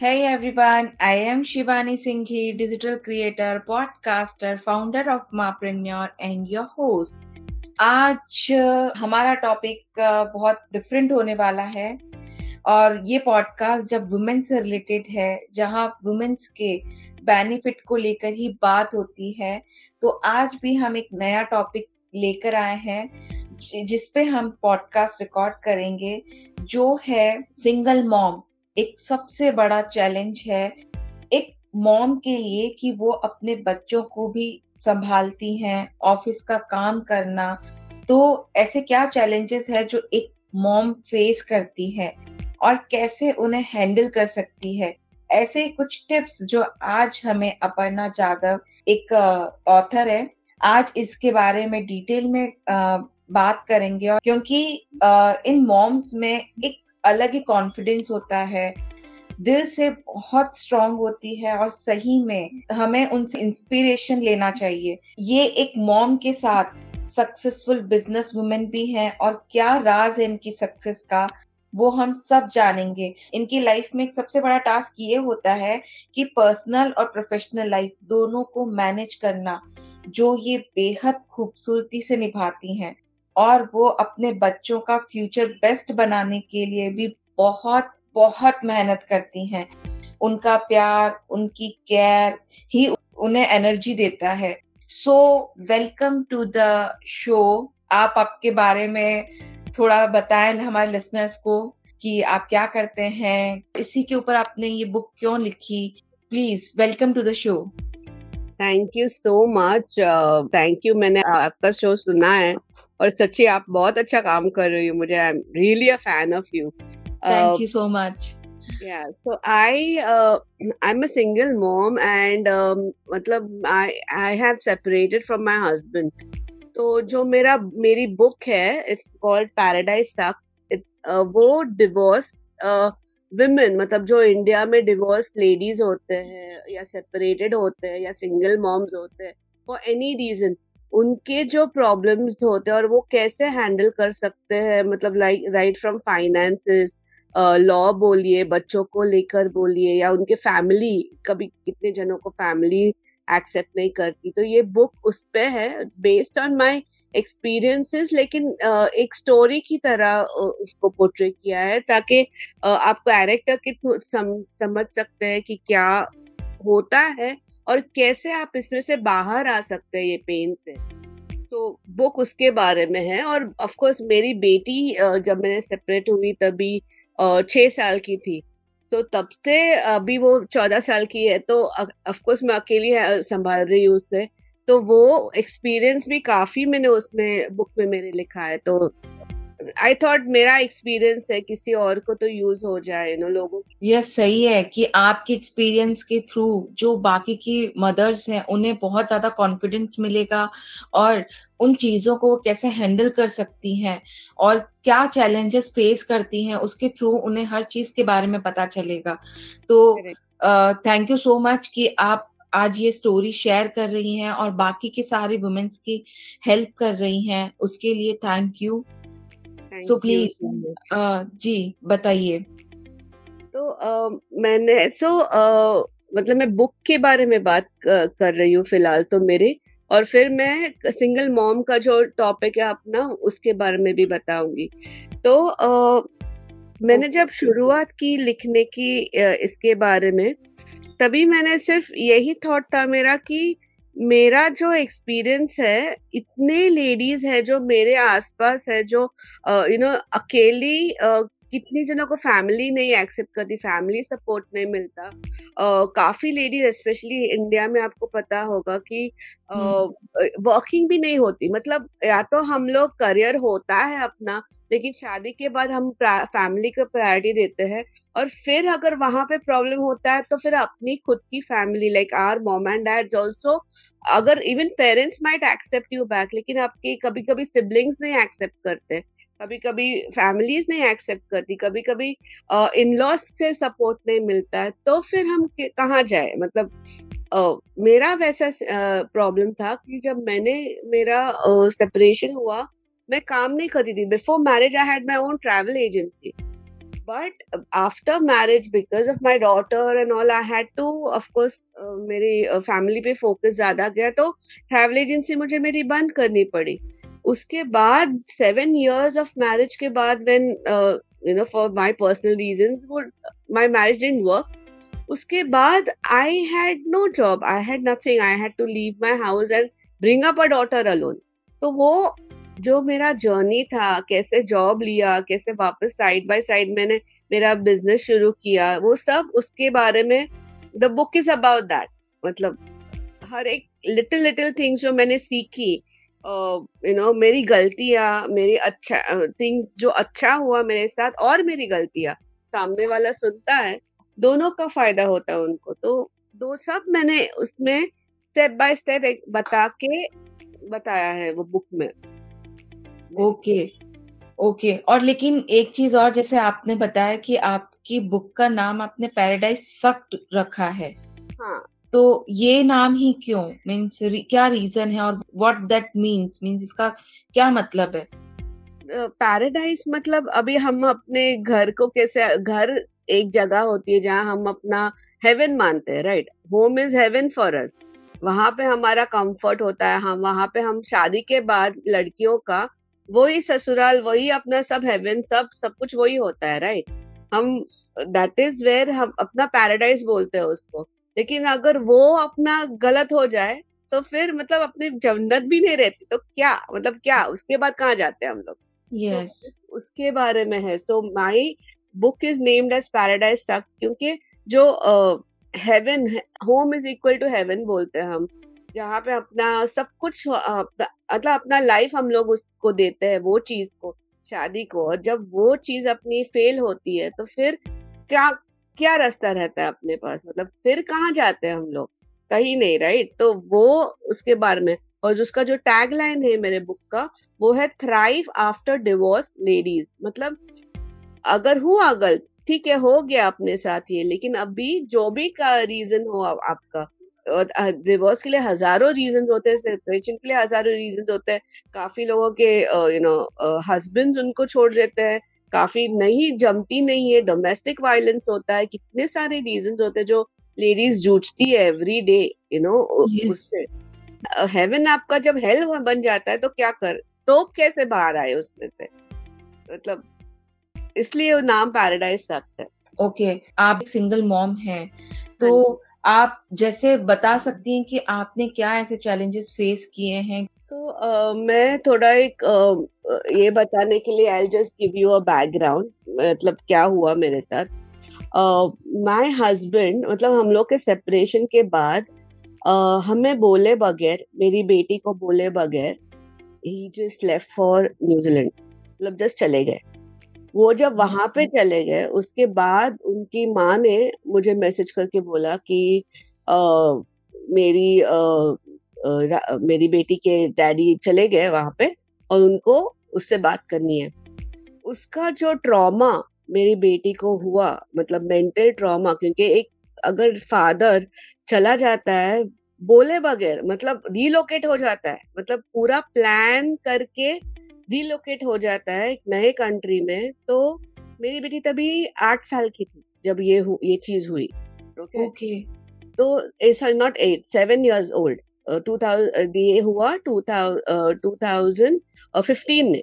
Hey everyone, I am Shivani Singhi, digital creator, podcaster, founder of Mapreneur and your host. आज हमारा topic बहुत different होने वाला है। और ये पॉडकास्ट जब वुमेन से रिलेटेड है जहाँ वुमेन्स के बेनिफिट को लेकर ही बात होती है तो आज भी हम एक नया टॉपिक लेकर आए हैं जिस पे हम पॉडकास्ट रिकॉर्ड करेंगे जो है सिंगल मॉम एक सबसे बड़ा चैलेंज है एक मॉम के लिए कि वो अपने बच्चों को भी संभालती हैं ऑफ़िस का काम करना। तो ऐसे क्या चैलेंजेस है जो एक मॉम फेस करती है और कैसे उन्हें हैंडल कर सकती है? ऐसे कुछ टिप्स जो आज हमें अपर्णा जादव एक ऑथर है आज इसके बारे में डिटेल में आ, बात करेंगे और क्योंकि आ, इन मॉम्स में एक अलग ही कॉन्फिडेंस होता है, दिल से बहुत स्ट्रांग होती है और सही में हमें उनसे इंस्पिरेशन लेना चाहिए। ये एक मॉम के साथ सक्सेसफुल बिज़नेस वुमेन भी हैं और क्या राज है इनकी सक्सेस का, वो हम सब जानेंगे। इनकी लाइफ में एक सबसे बड़ा टास्क ये होता है कि पर्सनल और प्रोफेशनल लाइफ दोनों को मैनेज करना, जो ये बेहद खूबसूरती से निभाती हैं। और वो अपने बच्चों का फ्यूचर बेस्ट बनाने के लिए भी बहुत बहुत मेहनत करती हैं। उनका प्यार, उनकी केयर ही उन्हें एनर्जी देता है। So welcome to the show आप आपके बारे में थोड़ा बताएँ हमारे लिसनर्स को कि आप क्या करते हैं। इसी के ऊपर आपने ये बुक क्यों लिखी? Please welcome to the show thank you so much thank you मैंने आपका शो सुना है। और सच्ची आप बहुत अच्छा काम कर रही हो मुझे I am really a fan of you thank you so much yeah so i uh, i'm a single mom and um, मतलब i i have separated from my husband. तो जो मेरा मेरी बुक है इट्स कॉल्ड पैराडाइज सक वो divorce women मतलब जो इंडिया में डिवोर्स लेडीज़ होते हैं या सेपरेटेड होते हैं या सिंगल मॉम्स होते हैं फॉर एनी रीजन उनके जो प्रॉब्लम्स होते हैं और वो कैसे हैंडल कर सकते हैं? मतलब like right from finances law बोलिए बच्चों को लेकर बोलिए या उनके फैमिली कभी कितने जनों को फैमिली एक्सेप्ट नहीं करती। तो ये बुक उस पे है बेस्ड ऑन माय एक्सपीरियंसेस लेकिन uh, एक स्टोरी की तरह uh, उसको पोर्ट्रे किया है ताकि uh, आप कैरेक्टर के सम, समझ सकते हैं कि क्या होता है और कैसे आप इसमें से बाहर आ सकते हैं ये पेन से? सो so, बुक उसके बारे में है और ऑफ़ कोर्स मेरी बेटी जब मैंने सेपरेट हुई तभी छह साल की थी। सो so, तब से अभी वो चौदह साल की है तो ऑफ़ कोर्स मैं अकेली संभाल रही हूँ उससे। तो वो एक्सपीरियंस भी काफ़ी मैंने उसमें बुक में मेरे लिखा है तो आई थॉट मेरा एक्सपीरियंस है किसी और को तो यूज़ हो जाए नो लोगों ये सही है कि आपके एक्सपीरियंस के थ्रू जो बाकी की मदर्स हैं उन्हें बहुत ज़्यादा कॉन्फिडेंस मिलेगा और उन चीज़ों को कैसे हैंडल कर सकती हैं और क्या चैलेंजेस फेस करती हैं उसके थ्रू उन्हें हर चीज़ के बारे में पता चलेगा। तो थैंक यू सो मच कि आप आज ये स्टोरी शेयर कर रही हैं और बाकी के सारे वुमेन्स की हेल्प कर रही हैं। उसके लिए thank you so please uh, जी बताइए। तो uh, मैंने सो so, uh, मतलब मैं बुक के बारे में बात कर रही हूँ फ़िलहाल तो मेरे और फिर मैं सिंगल मॉम का जो टॉपिक है अपना उसके बारे में भी बताऊँगी। तो आ, मैंने जब शुरुआत की लिखने की इसके बारे में तभी मैंने सिर्फ़ यही थॉट था मेरा कि मेरा जो एक्सपीरियंस है, इतने लेडीज़ है जो मेरे आसपास है जो यू नो अकेली कितनी जनों को फैमिली नहीं एक्सेप्ट करती फैमिली सपोर्ट नहीं मिलता। uh, काफ़ी लेडीज़ स्पेशली इंडिया में आपको पता होगा कि वर्किंग uh, भी नहीं होती। मतलब या तो हम लोग करियर होता है अपना लेकिन शादी के बाद हम फैमिली को प्रायोरिटी देते हैं। और फिर अगर वहाँ पे प्रॉब्लम होता है तो फिर अपनी खुद की family like our mom and dad also अगर even parents might accept you back लेकिन आपके कभी कभी सिबलिंग्स नहीं एक्सेप्ट करते। कभी कभी फैमिलीज़ नहीं एक्सेप्ट करती कभी कभी इन लॉस से सपोर्ट नहीं मिलता है तो फिर हम कहाँ जाए? मतलब मेरा वैसा प्रॉब्लम था कि जब मैंने मेरा सेपरेशन हुआ मैं काम नहीं करती थी। Before marriage I had my own travel agency but after marriage because of my daughter and all I had to uh, मेरी फैमिली पे फोकस ज़्यादा गया तो ट्रैवल एजेंसी मुझे मेरी बंद करनी पड़ी। उसके बाद सेवन इयर्स ऑफ़ मैरिज के बाद when you know for my personal reasons वो माय मैरिज डिडंट वर्क उसके बाद I had no job I had nothing I had to leave my house and bring up a daughter alone तो वो, जो मेरा journey था, कैसे job लिया, कैसे वापस साइड बाय साइड मैंने मेरा बिज़नेस शुरू किया, वो सब उसके बारे में the book is about that मतलब हर एक लिटिल लिटिल थिंग्स जो मैंने सीखी यू नो मेरी गलतियाँ मेरी अच्छा थिंग्स जो अच्छा हुआ मेरे साथ और मेरी गलतियाँ सामने वाला सुनता है दोनों का फ़ायदा होता है उनको। तो दो सब मैंने उसमें स्टेप बाय स्टेप एक बता के बताया है वो बुक में। Okay okay. और लेकिन एक चीज़ और जैसे आपने बताया कि आपकी बुक का नाम आपने पैराडाइज सख्त रखा है। हाँ। तो ये नाम ही क्यों? मीन्स क्या रीजन है और व्हाट दैट मीन्स मीन्स इसका क्या मतलब है? पैराडाइज uh, मतलब अभी हम अपने घर को कैसे घर एक जगह होती है जहाँ हम अपना हेवन मानते हैं right home is heaven for us वहाँ पे हमारा कंफर्ट होता है हम वहाँ पे हम शादी के बाद लड़कियों का वही ससुराल वही अपना सब हेवन सब सब कुछ वही होता है राइट हम दैट इज़ वेयर हम अपना पैराडाइज बोलते हैं उसको। लेकिन अगर वो अपना गलत हो जाए तो फिर मतलब अपनी जन्नत भी नहीं रहती तो क्या? मतलब क्या? उसके बाद कहाँ जाते हैं हम लोग? yes. तो उसके बारे में है। So my book is named as paradise सख्त क्योंकि जो heaven home is equal to heaven बोलते हैं हम जहाँ पे अपना सब कुछ मतलब अपना लाइफ हम लोग उसको देते हैं वो चीज़ को शादी को। और जब वो चीज़ अपनी फेल होती है तो फिर क्या क्या रास्ता रहता है अपने पास? मतलब फिर कहाँ जाते हैं हम लोग? कहीं नहीं राइट तो वो उसके बारे में और उसका जो टैग लाइन है मेरे बुक का, वो है थ्राइव आफ्टर डिवोर्स लेडीज़ मतलब अगर हुआ गलत, ठीक है, हो गया अपने साथ ये, लेकिन अभी जो भी का रीजन हो आपका डिवोर्स के लिए हज़ारों रीजन होते हैं सेपरेशन के लिए हज़ारों रीजन होते हैं, काफ़ी लोगों के यू नो हस्बैंड उनको छोड़ देते हैं काफ़ी नहीं जमती नहीं है। डोमेस्टिक वायलेंस होता है कितने सारे रीजन होते हैं जो लेडीज़ जूझती है एवरी डे यू नो उससे। हेवन आपका जब हेल बन जाता है तो क्या कर? तो कैसे बाहर आए उसमें से? मतलब इसलिए वो नाम पैराडाइज सकता है। ओके okay, आप सिंगल मॉम हैं तो हाँ आप जैसे बता सकती हैं कि आपने क्या ऐसे चैलेंजेस फेस किए हैं? तो uh, मैं थोड़ा एक uh, ये बताने के लिए I just give you a background मतलब क्या हुआ मेरे साथ। माय uh, हस्बैंड मतलब हम लोग के सेपरेशन के बाद uh, हमें बोले बगैर मेरी बेटी को बोले बगैर ही just left for New Zealand मतलब जस्ट चले गए। वो जब वहाँ पे चले गए उसके बाद उनकी माँ ने मुझे मैसेज करके बोला कि आ, मेरी आ, आ, मेरी बेटी के डैडी चले गए वहाँ पे और उनको उससे बात करनी है। उसका जो ट्रॉमा मेरी बेटी को हुआ मतलब मेंटल ट्रॉमा क्योंकि एक अगर फादर चला जाता है बोले बगैर मतलब रिलोकेट हो जाता है मतलब पूरा प्लान करके रिलोकेट हो जाता है एक नए कंट्री में तो मेरी बेटी तभी आठ साल की थी जब ये ये चीज़ हुई ओके okay? okay. तो it's not eight seven years old two thousand ये हुआ टू थाउज़ेंड फिफ्टीन में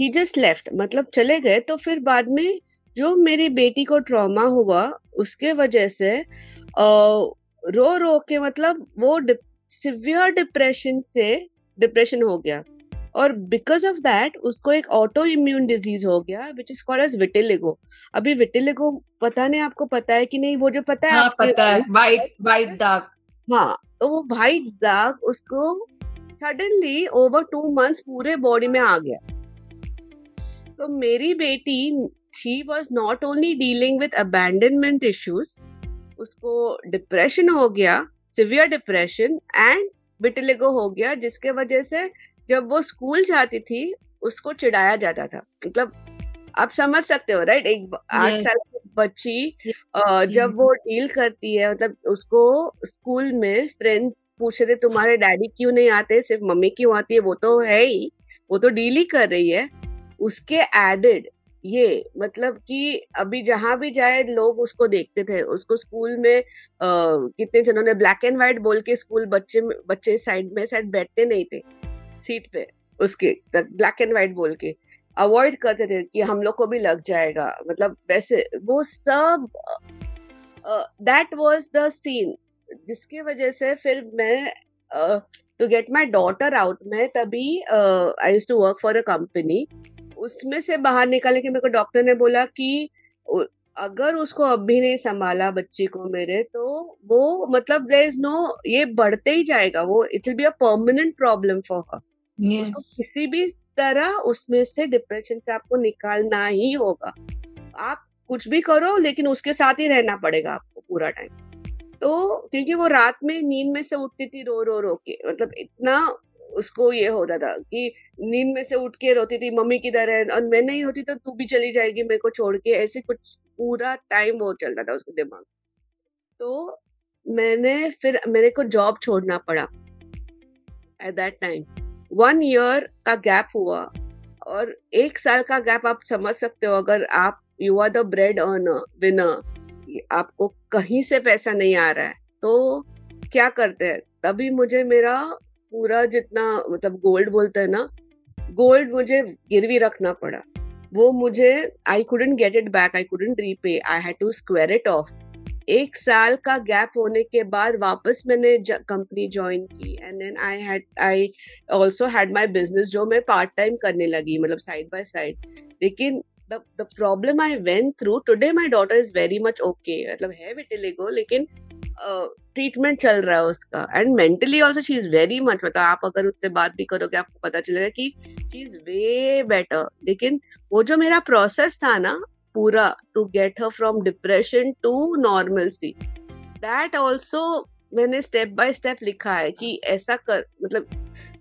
ही जस्ट लेफ़्ट मतलब चले गए तो फिर बाद में जो मेरी बेटी को ट्रॉमा हुआ उसके वजह से uh, रो रो के मतलब वो सिवियर डिप्रेशन से डिप्रेशन हो गया और बिकॉज़ ऑफ़ दैट उसको एक ऑटो इम्यून डिज़ीज़ हो गया which is called as vitiligo अभी विटिलिगो पता नहीं आपको पता है कि नहीं वो जो पता है हाँ, पता है। वाइट वाइट दाग हाँ तो वो वाइट दाग उसको सडनली ओवर टू मंथ्स पूरे बॉडी में आ गया। तो मेरी बेटी she was not only dealing with abandonment issues उसको डिप्रेशन हो गया सिवियर डिप्रेशन एंड विटिलिगो हो गया जिसके वजह से जब वो स्कूल जाती थी उसको चिढ़ाया जाता था। मतलब आप समझ सकते हो राइट एक आठ साल की बच्ची जब वो डील करती है मतलब उसको स्कूल में फ्रेंड्स पूछे थे तुम्हारे डैडी क्यों नहीं आते? सिर्फ़ मम्मी क्यों आती है? वो तो है ही। वो तो डील ही कर रही है। उसके एडेड ये मतलब कि अभी जहाँ भी जाए लोग उसको देखते थे। उसको स्कूल में आ, कितने जनों ने ब्लैक एंड व्हाइट बोल के स्कूल बच्चे बच्चे साइड में साइड बैठते नहीं थे। सीट पे, उसके तक ब्लैक एंड व्हाइट बोल के अवॉइड करते थे कि हम लोग को भी लग जाएगा। मतलब वैसे, वो सब दैट वाज द सीन जिसकी वजह से फिर मैं to get my daughter out मैं तभी I use to work for a company उसमें से बाहर निकालने के मेरे को डॉक्टर ने बोला कि अगर उसको अब भी नहीं संभाला बच्ची को मेरे तो वो मतलब देर इज़ नो ये बढ़ते ही जाएगा, वो it will be a permanent problem for हर किसी भी तरह उसमें से डिप्रेशन से आपको निकालना ही होगा। आप कुछ भी करो लेकिन उसके साथ ही रहना पड़ेगा आपको पूरा टाइम तो क्योंकि वो रात में नींद में से उठती थी रो रो रो के मतलब इतना उसको ये होता था कि नींद में से उठ के रोती थी मम्मी किधर है? और मैं नहीं होती तो तू भी चली जाएगी मेरे को छोड़ के। ऐसे कुछ पूरा टाइम वो चलता था उसके दिमाग तो मैंने फिर मेरे को जॉब छोड़ना पड़ा at that time one year का गैप हुआ। और एक साल का गैप आप समझ सकते हो, अगर आप you are the bread earner winner आपको कहीं से पैसा नहीं आ रहा है। तो क्या करते हैं? तभी मुझे मेरा पूरा जितना मतलब गोल्ड बोलते हैं ना गोल्ड मुझे गिरवी रखना पड़ा। वो मुझे I couldn't get it back I couldn't repay I had to square it off एक साल का गैप होने के बाद वापस मैंने कंपनी ज्वाइन की। And then I had I also had my business जो मैं पार्ट टाइम करने लगी मतलब साइड बाय साइड लेकिन the problem I went through today my daughter is very much okay मतलब है विटिलिगो लेकिन ट्रीटमेंट uh, चल रहा है उसका। And mentally also she is very much मतलब आप अगर उससे बात भी करोगे आपको पता चलेगा कि शी इज़ वे बेटर लेकिन वो जो मेरा प्रोसेस था ना पूरा to get her from depression to normalcy that also मैंने स्टेप बाय स्टेप लिखा है कि ऐसा कर मतलब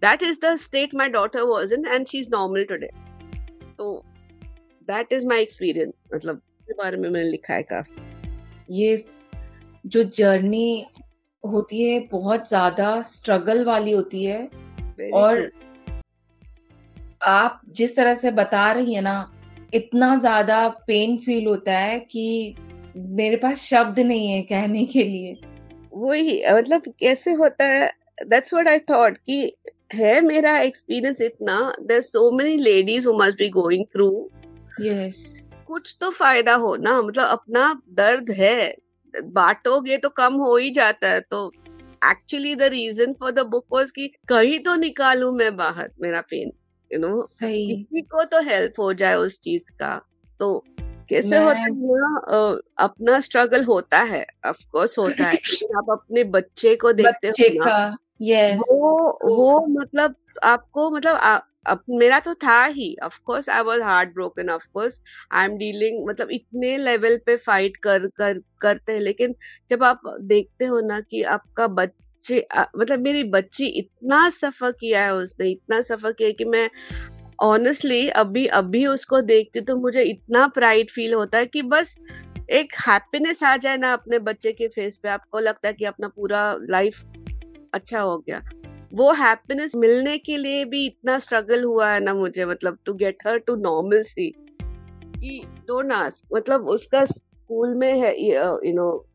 that is the state my daughter was in and she is normal today तो दैट इज़ माई एक्सपीरियंस मतलब के बारे में मैंने लिखा है काफ़ी। ये जो जर्नी होती है बहुत ज़्यादा स्ट्रगल वाली होती है Very और true. आप जिस तरह से बता रही है ना इतना ज़्यादा पेन फील होता है कि मेरे पास शब्द नहीं है कहने के लिए। वही मतलब कैसे होता है दैट्स व्हाट आई थॉट कि है मेरा एक्सपीरियंस इतना there so many ladies who must be going through yes कुछ तो फ़ायदा हो ना मतलब अपना दर्द है बांटोगे तो कम हो ही जाता है तो actually the reason for the book was कि कहीं तो निकालू मैं बाहर मेरा पेन यू नो किसी को तो हेल्प हो जाए उस चीज़ का तो कैसे होता है ना अपना स्ट्रगल होता है ऑफ़ कोर्स होता है लेकिन आप अपने बच्चे को देखते हो ना yes. वो वो मतलब आपको मतलब आ, अब मेरा तो था ही of course I was heart broken of course I am dealing मतलब इतने लेवल पे फाइट कर कर करते हैं लेकिन जब आप देखते हो ना कि आपका बच्चा बच्चे मतलब मेरी बच्ची इतना सफ़र किया है उसने, इतना सफ़र किया कि मैं ऑनेस्टली अभी अभी उसको देखती तो मुझे इतना प्राइड फील होता है कि बस एक हैप्पीनेस आ जाए ना अपने बच्चे के फेस पे। आपको लगता है कि अपना पूरा लाइफ अच्छा हो गया। वो हैप्पीनेस मिलने के लिए भी इतना स्ट्रगल हुआ है ना मुझे मतलब to get her to normalcy. कि डोंट आस्क मतलब उसका स्कूल में है, यू नो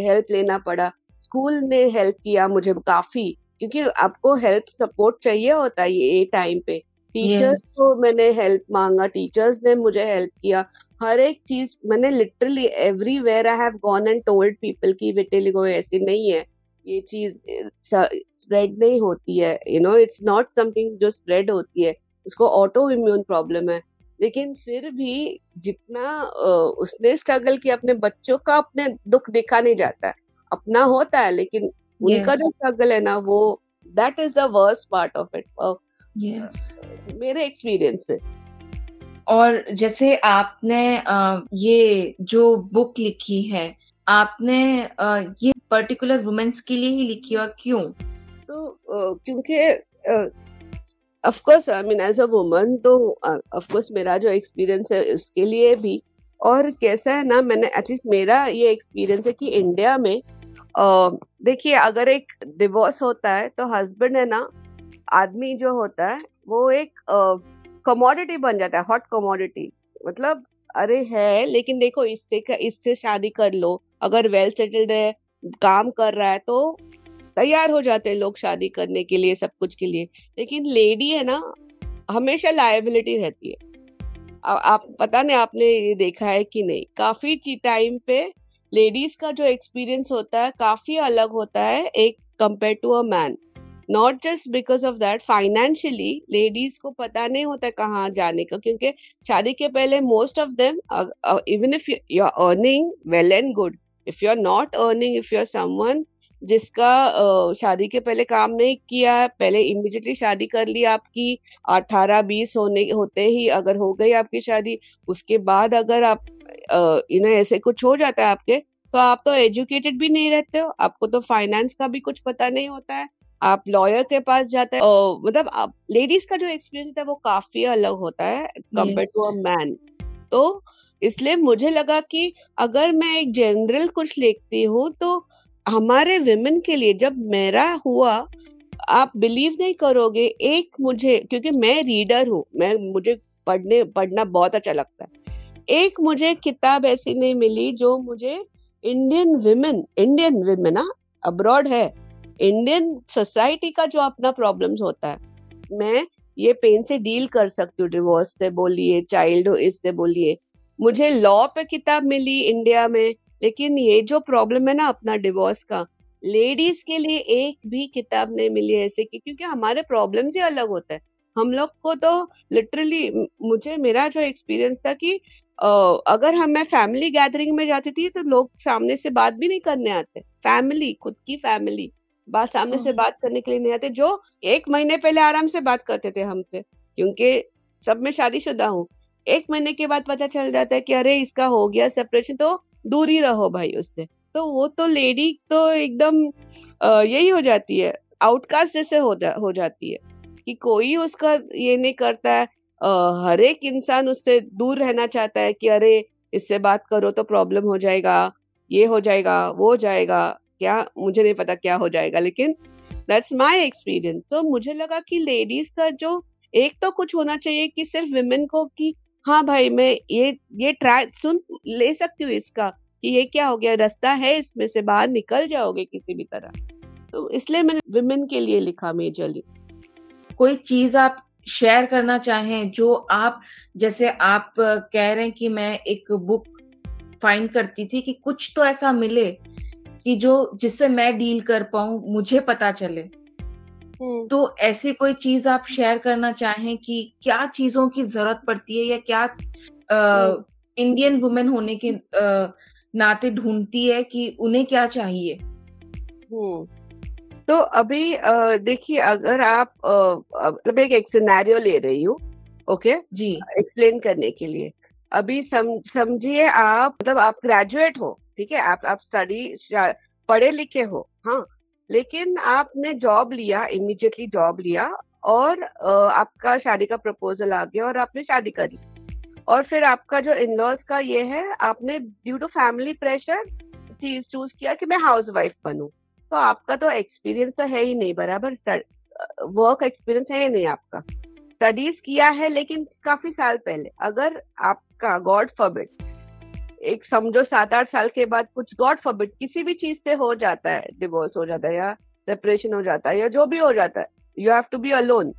हेल्प लेना पड़ा। स्कूल ने हेल्प किया मुझे काफ़ी क्योंकि आपको हेल्प सपोर्ट चाहिए होता है ये टाइम पे। Teachers yes. को मैंने हेल्प मांगा टीचर्स ने मुझे हेल्प किया। हर एक चीज़ मैंने literally everywhere I have gone and told people की विटिलिगो ऐसी नहीं है। ये चीज़ स्प्रेड नहीं होती है you know it's not something जो स्प्रेड होती है उसको ऑटो इम्यून प्रॉब्लम है। लेकिन फिर भी जितना उसने स्ट्रगल किया अपने बच्चों का अपने दुख देखा नहीं जाता। है अपना होता है लेकिन उनका जो स्ट्रगल है ना वो that is the worst part of it मेरे एक्सपीरियंस से। और जैसे आपने ये जो बुक लिखी है आपने ये पर्टिकुलर वुमेन्स के लिए ही लिखी और क्यों? तो क्योंकि of course I mean as a woman तो ऑफ़ कोर्स मेरा जो एक्सपीरियंस है उसके लिए भी। और कैसा है ना मैंने एटलीस्ट मेरा ये एक्सपीरियंस है कि इंडिया में देखिए अगर एक डिवोर्स होता है तो हस्बैंड है ना आदमी जो होता है वो एक कमोडिटी बन जाता है हॉट कमोडिटी मतलब अरे है लेकिन देखो इससे इससे शादी कर लो। अगर वेल सेटल्ड है काम कर रहा है तो तैयार हो जाते हैं लोग शादी करने के लिए सब कुछ के लिए। लेकिन लेडी है ना हमेशा लाइबिलिटी रहती है। आ, आप पता नहीं आपने ये देखा है कि नहीं। काफ़ी टाइम पे लेडीज़ का जो एक्सपीरियंस होता है, काफ़ी अलग होता है, एक compare to a man not just because of that financially ladies को पता नहीं होता कहाँ जाने का, क्योंकि शादी के पहले most of them even if you are earning well and good if you are not earning if you are someone जिसका शादी के पहले काम नहीं किया पहले इमिजिएटली शादी कर ली आपकी अठारह बीस होने होते ही अगर हो गई आपकी शादी उसके बाद अगर आप यू ऐसे कुछ हो जाता है आपके तो आप तो एजुकेटेड भी नहीं रहते हो आपको तो फाइनेंस का भी कुछ पता नहीं होता है आप लॉयर के पास जाते हैं मतलब आप लेडीज़ का जो एक्सपीरियंस होता है वो काफ़ी अलग होता है कंपेयर टू अ मैन तो इसलिए मुझे लगा कि अगर मैं एक जनरल कुछ लिखती हूँ तो हमारे विमेन के लिए जब मेरा हुआ, आप बिलीव नहीं करोगे, एक मुझे, क्योंकि मैं रीडर हूँ, मैं, मुझे पढ़ने, पढ़ना बहुत अच्छा लगता है। एक मुझे किताब ऐसी नहीं मिली जो मुझे Indian women Indian women abroad है इंडियन सोसाइटी का जो अपना प्रॉब्लम्स होता है, मैं ये पेन से डील कर सकती हूँ डिवोर्स से बोलिए चाइल्ड इससे बोलिए। मुझे लॉ पे किताब मिली इंडिया में लेकिन ये जो प्रॉब्लम है ना अपना डिवोर्स का लेडीज़ के लिए एक भी किताब नहीं मिली ऐसे की क्योंकि हमारे प्रॉब्लम ही अलग होता है। हम लोग को तो लिटरली मुझे मेरा जो एक्सपीरियंस था कि Uh, अगर हम मैं फैमिली गैदरिंग में जाती थी तो लोग सामने से बात भी नहीं करने आते। फैमिली खुद की फैमिली बात सामने से हाँ। बात करने के लिए नहीं आते जो एक महीने पहले आराम से बात करते थे हमसे क्योंकि सब में शादीशुदा हूँ। एक महीने के बाद पता चल जाता है कि अरे, इसका हो गया सेपरेशन तो दूर ही रहो भाई उससे। तो वो तो लेडी तो एकदम यही हो जाती है आउटकास्ट जैसे हो जा, हो जाती है कि कोई उसका ये नहीं करता है। हर एक इंसान उससे दूर रहना चाहता है कि अरे, इससे बात करो तो प्रॉब्लम हो जाएगा, ये हो जाएगा, वो हो जाएगा, क्या, मुझे नहीं पता क्या हो जाएगा, लेकिन दैट्स माई एक्सपीरियंस तो मुझे लगा कि लेडीज़ का जो, एक तो कुछ होना चाहिए कि सिर्फ़ विमेन को कि हाँ भाई, मैं ये ये ट्राई सुन, ले सकती हूँ इसका कि ये क्या हो गया, रास्ता है इसमें से बाहर निकल जाओगे किसी भी तरह तो इसलिए मैंने विमेन के लिए लिखा मेजरली कोई चीज़ आप शेयर करना चाहें, जो आप, जैसे आप कह रहे हैं कि मैं एक बुक फाइंड करती थी कि कुछ तो ऐसा मिले कि जो, जिससे मैं डील कर पाऊँ, मुझे पता चले। तो ऐसी कोई चीज़ आप शेयर करना चाहें कि क्या चीज़ों की ज़रूरत पड़ती है या क्या इंडियन हम्म। वुमेन होने के आ, नाते ढूंढती है कि उन्हें क्या चाहिए? हम्म। तो अभी देखिए अगर आप मतलब एक, एक सिनेरियो ले रही हूँ ओके जी। एक्सप्लेन करने के लिए। अभी सम, समझिए आप मतलब आप ग्रेजुएट हो ठीक है? आप आप स्टडी पढ़े लिखे हो हाँ? लेकिन आपने जॉब लिया इमीडिएटली जॉब लिया और आपका शादी का प्रपोजल आ गया और आपने शादी करी। और फिर आपका जो इन लॉज का ये है, आपने ड्यू टू फैमिली प्रेशर चीज़ चूज़ किया कि मैं हाउस वाइफ बनू। तो आपका तो एक्सपीरियंस तो है ही नहीं, बराबर? वर्क एक्सपीरियंस है ही नहीं आपका। स्टडीज़ किया है लेकिन काफ़ी साल पहले। अगर आपका गॉड फॉरबिड एक समझो सात आठ साल के बाद कुछ गॉड फॉरबिड किसी भी चीज़ से हो जाता है डिवोर्स हो जाता है या सेपरेशन हो जाता है या जो भी हो जाता है you have to be alone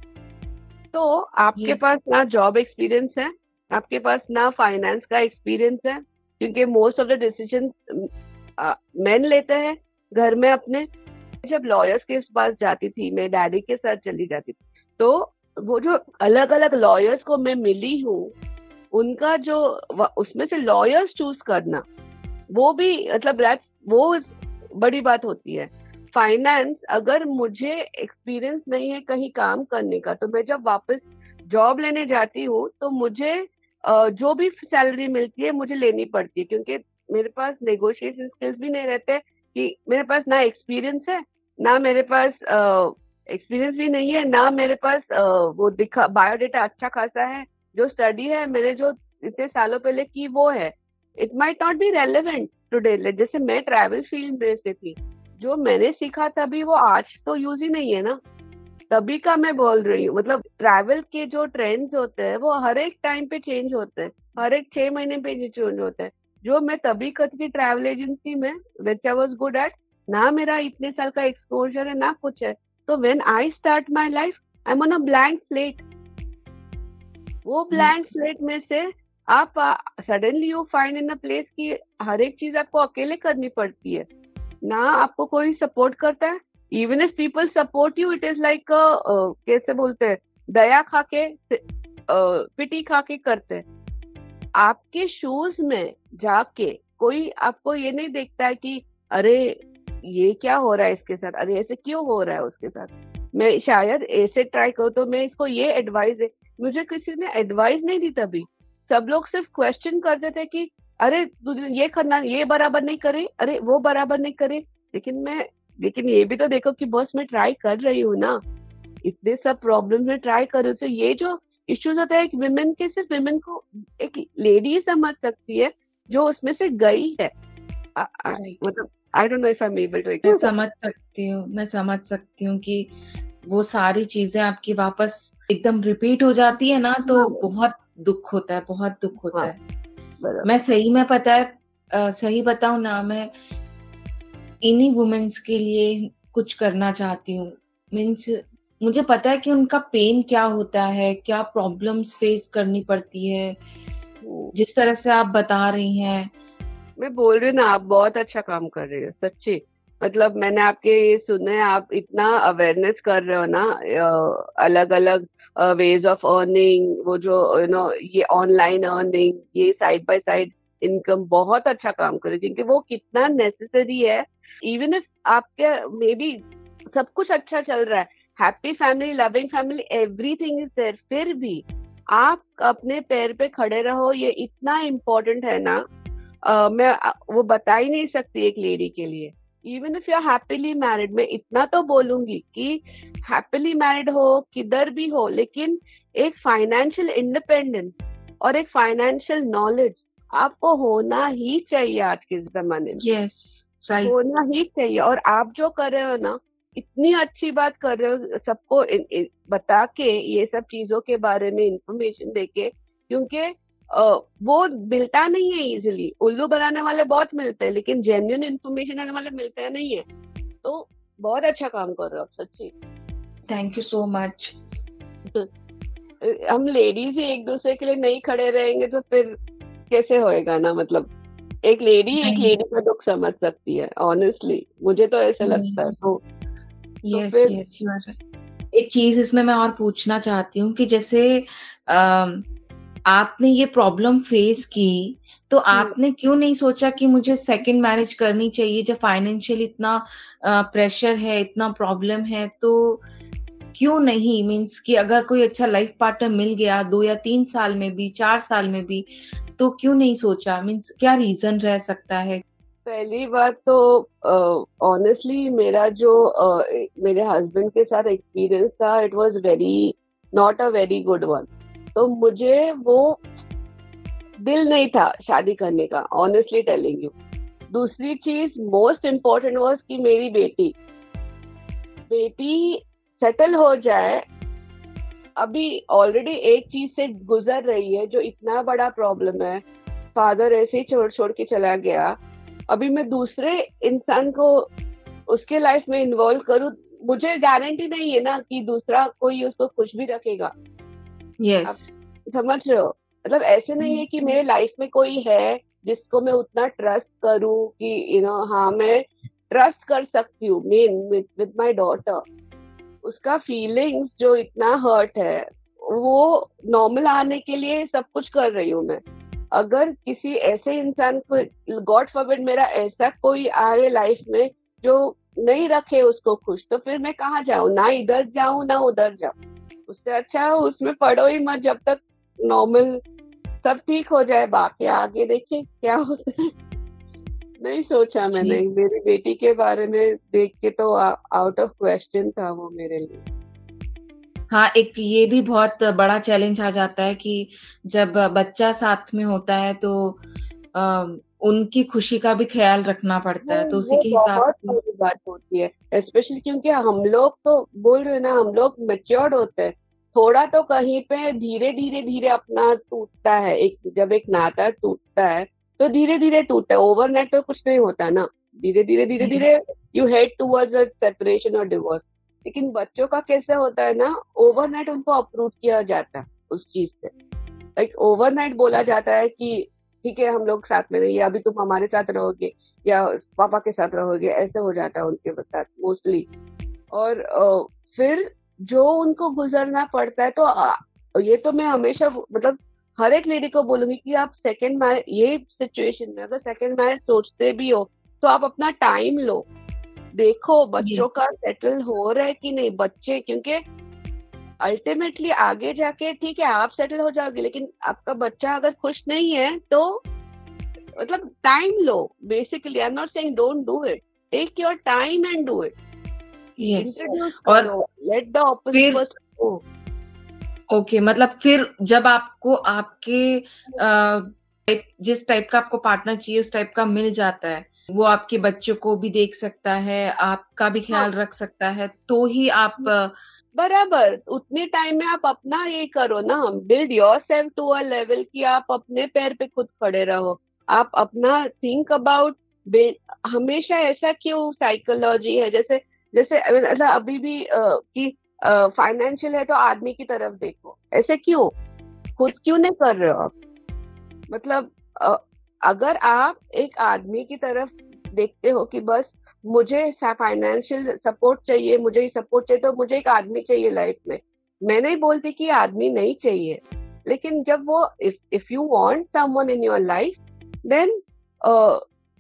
तो आपके पास ना जॉब एक्सपीरियंस है आपके पास ना फाइनेंस का एक्सपीरियंस है क्योंकि most of the decision man लेते हैं घर में अपने। जब लॉयर्स के पास जाती थी मैं डैडी के साथ चली जाती थी तो वो जो अलग अलग लॉयर्स को मैं मिली हूँ उनका जो उसमें से लॉयर्स चूज़ करना, वो भी मतलब वो बड़ी बात होती है। फाइनेंस अगर मुझे एक्सपीरियंस नहीं है कहीं काम करने का तो मैं जब वापस जॉब लेने जाती हूँ तो मुझे जो भी सैलरी मिलती है, मुझे लेनी पड़ती है, क्योंकि मेरे पास नेगोशिएशन स्किल्स भी नहीं रहते कि मेरे पास ना एक्सपीरियंस है, ना मेरे पास एक्सपीरियंस भी नहीं है, ना मेरे पास वो दिखा बायोडेटा अच्छा खासा है जो स्टडी है मैंने जो इतने सालों पहले की वो है it might not be relevant today जैसे मैं ट्रैवल फ़ील्ड में से थी, जो मैंने सीखा तभी वो आज तो यूज़ ही नहीं है ना। तभी का मैं बोल रही हूँ मतलब ट्रैवल के जो ट्रेंड्स होते हैं, वो हर एक टाइम पे चेंज होते हैं, हर एक छह महीने पे चेंज होते हैं। जो मैं तभी करती ट्रैवल एजेंसी में which I was good at ना मेरा इतने साल का एक्सपोजर है, ना कुछ है। तो when I start my life I am on a blank slate वो ब्लैंक स्लेट में से आप suddenly you find in a place की हर एक चीज़ आपको अकेले करनी पड़ती है। ना आपको कोई सपोर्ट करता है। Even if people support you it is like कैसे बोलते हैं? दया खा के पिटी खा के करते हैं। आपके शूज़ में जाके कोई आपको ये नहीं देखता है कि अरे ये क्या हो रहा है इसके साथ? अरे ऐसे क्यों हो रहा है उसके साथ? मैं शायद ऐसे ट्राई करूँ तो मैं इसको ये एडवाइस है मुझे किसी ने एडवाइस नहीं दी तभी। सब लोग सिर्फ़ क्वेश्चन करते थे कि अरे ये करना ये बराबर नहीं करे अरे वो बराबर नहीं करे। लेकिन मैं लेकिन ये भी तो देखो कि बस मैं ट्राई कर रही हूँ ना। इतने सब प्रॉब्लम में ट्राई कर रही हूँ। तो ये जो इश्यूज़ होता है एक विमेन के सिर्फ़ विमेन को एक लेडी समझ सकती है जो उसमें से गई है। मतलब I don't know if I am able to समझ सकती हूँ मैं समझ सकती हूँ कि वो सारी चीज़ें आपकी वापस एकदम रिपीट हो जाती है ना तो हाँ। बहुत दुख होता है बहुत दुख होता हाँ, है। मैं सही में पता है आ, सही बताऊँ ना मैं इन्हीं वुमेन्स के लिए कुछ करना चाहती हूँ। मीन्स मुझे पता है कि उनका पेन क्या होता है क्या प्रॉब्लम्स फेस करनी पड़ती है जिस तरह से आप बता रही हैं। मैं बोल रही हूँ ना आप बहुत अच्छा काम कर रही हो सच्ची। मतलब मैंने आपके ये सुने आप इतना अवेयरनेस कर रहे हो ना अलग अलग वेज ऑफ़ अर्निंग वो जो यू नो ये ऑनलाइन अर्निंग ये साइड बाय साइड इनकम बहुत अच्छा काम कर करे क्योंकि वो कितना नेसेसरी है। इवन इफ़ आपके मे बी सब कुछ अच्छा चल रहा है happy family loving family everything is there फिर भी आप अपने पैर पे खड़े रहो ये इतना इम्पोर्टेंट है ना। uh, मैं वो बता ही नहीं सकती एक लेडी के लिए। Even if you happily married मैं इतना तो बोलूँगी कि हैप्पीली मैरिड हो किधर भी हो लेकिन एक फाइनेंशियल इंडिपेंडेंस और एक फाइनेंशियल नॉलेज आपको होना ही चाहिए आज के जमाने में yes, right. होना ही चाहिए और आप जो कर रहे हो ना इतनी अच्छी बात कर रहे हो सबको बता के ये सब चीज़ों के बारे में इंफॉर्मेशन देके क्योंकि वो मिलता नहीं है इजिली उल्लू बनाने वाले बहुत मिलते हैं लेकिन जेन्यून इन्फॉर्मेशन आने वाले मिलते हैं नहीं है। तो बहुत अच्छा काम कर रहे हो आप सच्ची। थैंक यू सो मच हम लेडीज़ ही एक दूसरे के लिए नहीं खड़े रहेंगे तो फिर कैसे होएगा ना मतलब? एक लेडी एक लेडी का दुख समझ सकती है ऑनेस्टली मुझे तो ऐसा लगता है तो यस यस यू आर एक चीज़ इसमें मैं और पूछना चाहती हूँ कि जैसे आपने ये प्रॉब्लम फेस की तो आपने क्यों नहीं सोचा कि मुझे सेकंड मैरिज करनी चाहिए? जब फाइनेंशियल इतना प्रेशर है इतना प्रॉब्लम है तो क्यों नहीं? मीन्स कि अगर कोई अच्छा लाइफ पार्टनर मिल गया दो या तीन साल में भी चार साल में भी तो क्यों नहीं सोचा? मीन्स क्या रीजन रह सकता है? पहली बात तो ऑनेस्टली uh, मेरा जो uh, मेरे हस्बैंड के साथ एक्सपीरियंस था it was very not a very good one तो मुझे वो दिल नहीं था शादी करने का ऑनेस्टली टेलिंग यू दूसरी चीज़ मोस्ट इम्पोर्टेंट वॉज़ कि मेरी बेटी बेटी सेटल हो जाए, अभी ऑलरेडी एक चीज़ से गुजर रही है जो इतना बड़ा प्रॉब्लम है फादर ऐसे ही छोड़ छोड़ के चला गया, अभी मैं दूसरे इंसान को उसके लाइफ में इन्वॉल्व करूँ, मुझे गारंटी नहीं है ना कि दूसरा कोई उसको खुश भी रखेगा। Yes. समझ रहे हो? मतलब ऐसे नहीं है कि मेरे लाइफ में कोई है जिसको मैं उतना ट्रस्ट करूँ कि यू नो हाँ मैं ट्रस्ट कर सकती हूँ मेन विद माय डॉटर उसका फीलिंग्स जो इतना हर्ट है वो नॉर्मल आने के लिए सब कुछ कर रही हूँ मैं। अगर किसी ऐसे इंसान को गॉड फॉरबिड मेरा ऐसा कोई आए लाइफ में जो नहीं रखे उसको खुश तो फिर मैं कहाँ जाऊँ? ना इधर जाऊँ ना उधर जाऊँ। उससे अच्छा उसमें पढ़ो ही मत जब तक नॉर्मल सब ठीक हो जाए बाकी आगे देखिए क्या होता है। नहीं सोचा मैंने मेरी बेटी के बारे में देख के तो आउट ऑफ़ क्वेश्चन था वो मेरे लिए। हाँ एक ये भी बहुत बड़ा चैलेंज आ जाता है कि जब बच्चा साथ में होता है तो उनकी खुशी का भी ख्याल रखना पड़ता है तो उसी के हिसाब से बात होती है स्पेशली क्योंकि हम लोग तो बोल रहे ना हम लोग मेच्योर्ड होते हैं थोड़ा तो कहीं पे धीरे धीरे धीरे अपना टूटता है एक जब एक नाता टूटता है तो धीरे धीरे टूटता है ओवरनाइट तो कुछ नहीं होता ना धीरे धीरे धीरे। धीरे you head towards a separation और डिवोर्स लेकिन बच्चों का कैसे होता है ना ओवरनाइट उनको अप्रूव किया जाता है उस चीज़ से लाइक ओवरनाइट बोला जाता है कि ठीक है हम लोग साथ में रहिए अभी तुम हमारे साथ रहोगे या पापा के साथ रहोगे ऐसे हो जाता है उनके साथ मोस्टली और फिर जो उनको गुजरना पड़ता है तो ये तो मैं हमेशा मतलब हर एक लेडी को बोलूँगी कि आप सेकेंड मैरिज ये सिचुएशन में अगर सेकेंड मैरिज सोचते भी हो तो आप अपना टाइम लो। देखो बच्चों का सेटल हो रहा है कि नहीं बच्चे क्योंकि अल्टीमेटली आगे जाके ठीक है आप सेटल हो जाओगे लेकिन आपका बच्चा अगर खुश नहीं है तो मतलब time low basically I am not saying don't do it take your time and do it और लेट द ऑपोजिट ओके मतलब फिर जब आपको आपके आ, जिस टाइप का आपको पार्टनर चाहिए उस टाइप का मिल जाता है वो आपके बच्चों को भी देख सकता है आपका भी ख्याल हाँ. रख सकता है तो ही आप बराबर, उतने टाइम में आप अपना ये करो ना build your self to a level कि आप अपने पैर पे खुद खड़े रहो। आप अपना थिंक अबाउट हमेशा ऐसा क्यों साइकोलॉजी है? जैसे जैसे ऐसा अभी भी कि फाइनेंशियल है तो आदमी की तरफ़ देखो। ऐसे क्यों? खुद क्यों नहीं कर रहे हो आप? मतलब अगर आप एक आदमी की तरफ़ देखते हो कि बस मुझे फाइनेंशियल सपोर्ट चाहिए मुझे ही सपोर्ट चाहिए तो मुझे एक आदमी चाहिए लाइफ में। मैं नहीं बोलती कि आदमी नहीं चाहिए। लेकिन जब वो if you want someone in your life then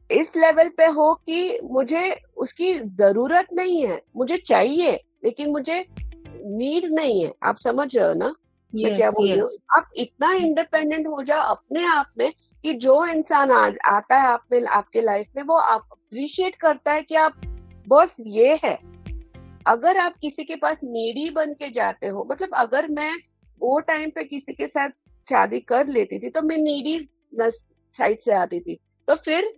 इस लेवल पे हो कि मुझे उसकी ज़रूरत नहीं है मुझे चाहिए लेकिन मुझे नीड नहीं है। आप समझ रहे हो ना? yes, मैं क्या बोल रही हूँ? आप इतना इंडिपेंडेंट हो जाओ अपने आप में कि जो इंसान आज आता है आप में आपके लाइफ में, वो आप अप्रिशिएट करता है कि आप, बस ये है। अगर आप किसी के पास नीडी बन के जाते हो मतलब अगर मैं वो टाइम पे किसी के साथ शादी कर लेती थी तो मैं नीडी साइड से आती थी। तो फिर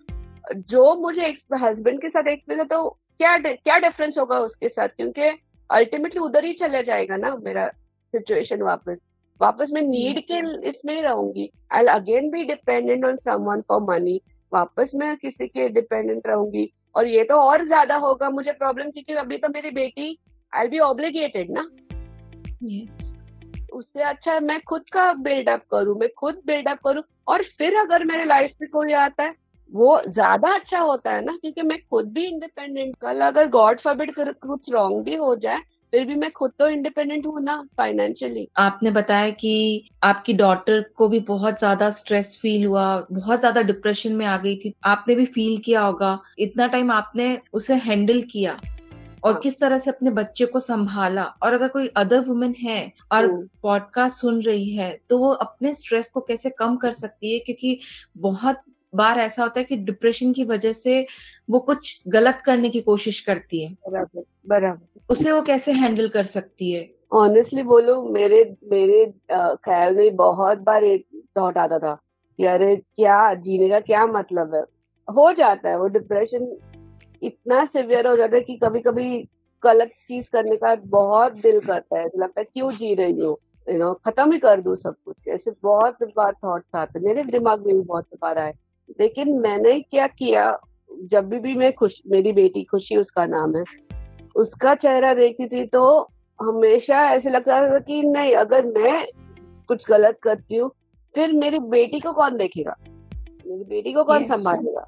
जो मुझे हस्बैंड के साथ एक्सपीरियंस तो क्या क्या डिफरेंस होगा उसके साथ? क्योंकि अल्टीमेटली उधर ही चला जाएगा ना मेरा सिचुएशन वापस। वापस मैं नीड के इसमें रहूँगी। I again be dependent on someone for money वापस मैं किसी के डिपेंडेंट रहूँगी। और ये तो और ज़्यादा होगा मुझे प्रॉब्लम क्योंकि अभी तो मेरी बेटी आई बी ऑब्लिगेटेड ना? Yes. उससे अच्छा है मैं खुद का बिल्डअप करूँ मैं खुद बिल्डअप करूँ। और फिर अगर मेरे लाइफ में कोई आता है वो ज़्यादा अच्छा होता है ना? क्योंकि मैं खुद भी इंडिपेंडेंट कल अगर गॉड फॉरबिड कुछ रॉन्ग भी हो जाए फिर भी मैं खुद तो इंडिपेंडेंट हूँ ना फाइनेंशियली आपने बताया कि आपकी डॉटर को भी बहुत ज़्यादा स्ट्रेस फील हुआ बहुत ज़्यादा डिप्रेशन में आ गई थी। आपने भी फील किया होगा। इतना टाइम आपने उसे हैंडल किया और हाँ. किस तरह से अपने बच्चे को संभाला? और अगर कोई अदर वुमेन है और पॉडकास्ट हम्म। सुन रही है तो वो अपने स्ट्रेस को कैसे कम कर सकती है? क्योंकि बहुत बार ऐसा होता है कि डिप्रेशन की वजह से वो कुछ गलत करने की कोशिश करती है। बराबर बराबर। उसे वो कैसे हैंडल कर सकती है? ऑनेस्टली बोलो मेरे मेरे ख्याल में बहुत बार एक थॉट आता था कि अरे क्या जीने का क्या मतलब है? हो जाता है वो डिप्रेशन इतना सिवियर हो जाता है कि कभी कभी गलत चीज़ करने का बहुत दिल करता है। लगता है क्यों जी रही हूँ? यू नो खत्म ही कर दू सब कुछ। ऐसे बहुत बार थॉट्स आते मेरे दिमाग में भी बहुत बार आए। लेकिन मैंने क्या किया जब भी, भी मैं खुश मेरी बेटी खुशी उसका नाम है उसका चेहरा देखती थी तो हमेशा ऐसे लगता था कि नहीं अगर मैं कुछ गलत करती हूँ फिर मेरी बेटी को कौन देखेगा? मेरी बेटी को कौन संभालेगा?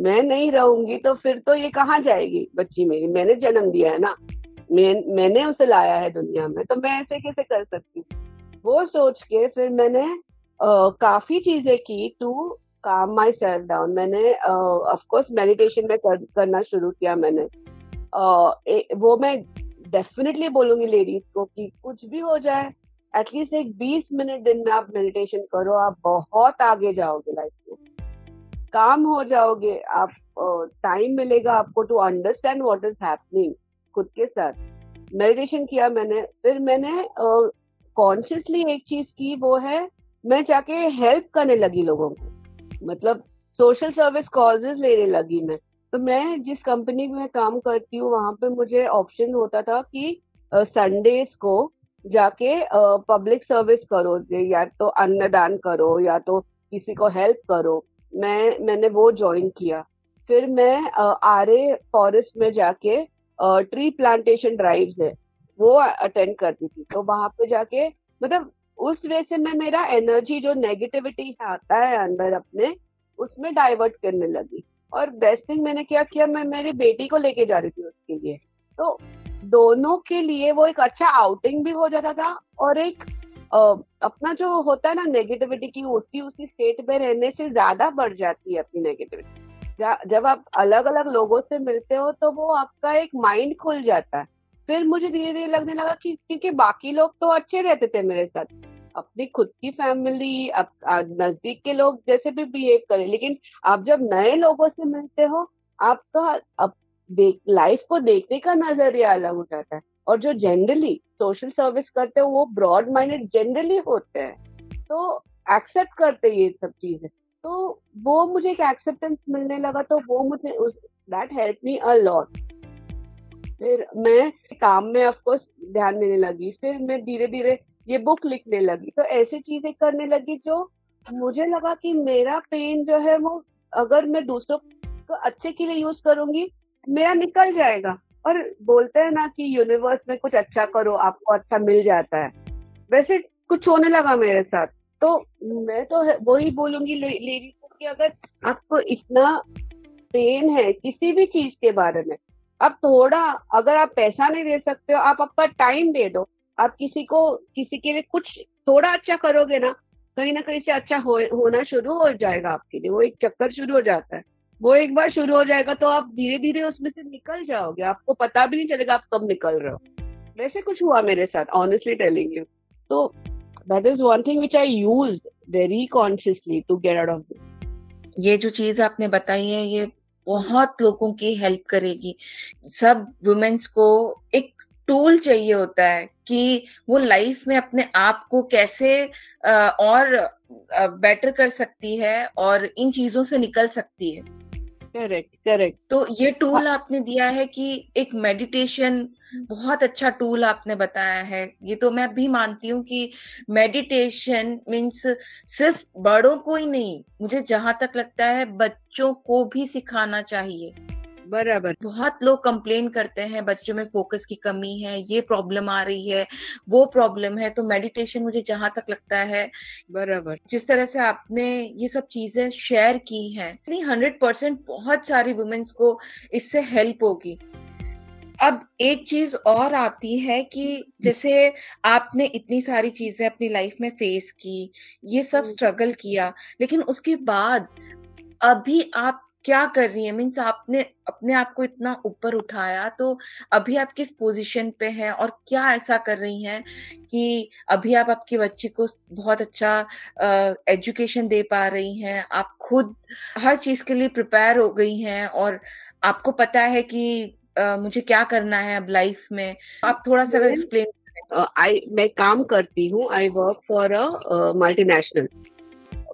मैं नहीं रहूँगी तो फिर तो ये कहाँ जाएगी बच्ची मेरी? मैंने जन्म दिया है ना। मैं मैंने उसे लाया है दुनिया में तो मैं ऐसे कैसे कर सकती हूँ? वो सोच के फिर मैंने आ, काफ़ी चीज़ें की to calm my self down मैंने ऑफ़ कोर्स मेडिटेशन में कर, करना शुरू किया मैंने। Uh, ए, वो मैं डेफिनेटली बोलूँगी लेडीज़ को कि कुछ भी हो जाए एटलीस्ट एक 20 मिनट दिन में आप मेडिटेशन करो आप बहुत आगे जाओगे लाइफ में काम हो जाओगे आप टाइम uh, मिलेगा आपको to understand what is happening खुद के साथ। मेडिटेशन किया मैंने फिर मैंने कॉन्शियसली uh, एक चीज़ की वो है मैं जाके हेल्प करने लगी लोगों को। मतलब सोशल सर्विस कॉजेज लेने लगी मैं। तो मैं जिस कंपनी में काम करती हूँ वहाँ पे मुझे ऑप्शन होता था कि संडेज uh, को जाके पब्लिक uh, सर्विस करो या तो अन्नदान करो या तो किसी को हेल्प करो। मैं मैंने वो ज्वाइन किया। फिर मैं आर ए फॉरेस्ट में जाके ट्री प्लांटेशन ड्राइव है वो अटेंड करती थी। तो वहाँ पे जाके मतलब उस वे से मैं मेरा एनर्जी जो नेगेटिविटी आता है अंदर अपने उसमें डाइवर्ट करने लगी। और बेस्ट थिंग मैंने क्या किया मैं मेरी बेटी को लेके जा रही थी उसके लिए। तो दोनों के लिए वो एक अच्छा आउटिंग भी हो जाता था और एक आ, अपना जो होता है ना नेगेटिविटी की उसी उसी स्टेट में रहने से ज़्यादा बढ़ जाती है अपनी नेगेटिविटी जब आप अलग अलग लोगों से मिलते हो तो वो आपका एक माइंड खुल जाता है। फिर मुझे धीरे धीरे लगने लगा कि क्योंकि बाकी लोग तो अच्छे रहते थे मेरे साथ। अपनी खुद की फैमिली नज़दीक के लोग जैसे भी बिहेव करें, लेकिन आप जब नए लोगों से मिलते हो, आपका, अब देख लाइफ को देखने का नज़रिया अलग हो जाता है। और जो जनरली सोशल सर्विस करते हो, वो ब्रॉड माइंडेड जनरली होते हैं। तो एक्सेप्ट करते ये सब चीज़ें। तो वो मुझे एक एक्सेप्टेंस मिलने लगा तो वो मुझे that help me a lot फिर मैं काम में ऑफकोर्स ध्यान देने लगी। फिर मैं धीरे धीरे ये बुक लिखने लगी। तो ऐसी चीज़ें करने लगी जो मुझे लगा कि मेरा पेन जो है वो अगर मैं दूसरों को अच्छे के लिए यूज़ करूँगी, मेरा निकल जाएगा। और बोलते हैं ना कि यूनिवर्स में कुछ अच्छा करो, आपको अच्छा मिल जाता है। वैसे कुछ होने लगा मेरे साथ। तो मैं तो वही बोलूँगी लेडी को कि अगर आपको इतना पेन है किसी भी चीज़ के बारे में अब थोड़ा अगर आप पैसा नहीं दे सकते हो आप अपना टाइम दे दो। आप किसी को किसी के लिए कुछ थोड़ा अच्छा करोगे ना कहीं ना कहीं से अच्छा हो, होना शुरू हो जाएगा आपके लिए। वो एक चक्कर शुरू हो जाता है। वो एक बार शुरू हो जाएगा तो आप धीरे धीरे उसमें से निकल जाओगे। आपको पता भी नहीं चलेगा आप कब निकल रहे हो। वैसे कुछ हुआ मेरे साथ ऑनेस्टली टेलिंग यू तो that is one thing which I use very consciously to get out of this. ये जो चीज़ आपने बताई है ये बहुत लोगों की हेल्प करेगी। सब वुमेन्स को एक टूल चाहिए होता है कि वो लाइफ में अपने आप को कैसे और बेटर कर सकती है और इन चीज़ों से निकल सकती है। करेक्ट करेक्ट तो ये टूल आपने दिया है कि एक मेडिटेशन बहुत अच्छा टूल आपने बताया है। ये तो मैं भी मानती हूँ कि मेडिटेशन मीन्स सिर्फ़ बड़ों को ही नहीं मुझे जहाँ तक लगता है बच्चों को भी सिखाना चाहिए। बराबर। बहुत लोग कंप्लेन करते हैं बच्चों में फोकस की कमी है ये प्रॉब्लम आ रही है वो प्रॉब्लम है तो मेडिटेशन मुझे जहाँ तक लगता है बराबर। जिस तरह से आपने ये सब चीज़ें शेयर की हैं हंड्रेड परसेंट बहुत सारी वुमेन्स को इससे हेल्प होगी। अब एक चीज़ और आती है कि जैसे आपने इतनी सारी चीज़ें अपनी लाइफ में फेस की ये सब स्ट्रगल हम्म। किया लेकिन उसके बाद अभी आप क्या कर रही है? मीन्स आपने अपने आप को इतना ऊपर उठाया तो अभी आप किस पोजीशन पे हैं और क्या ऐसा कर रही हैं कि अभी आप आपकी बच्ची को बहुत अच्छा एजुकेशन दे पा रही हैं आप खुद हर चीज़ के लिए प्रिपेयर हो गई हैं और आपको पता है कि uh, मुझे क्या करना है अब लाइफ में? आप थोड़ा सा अगर एक्सप्लेन आई मैं काम करती हूँ I work for a multinational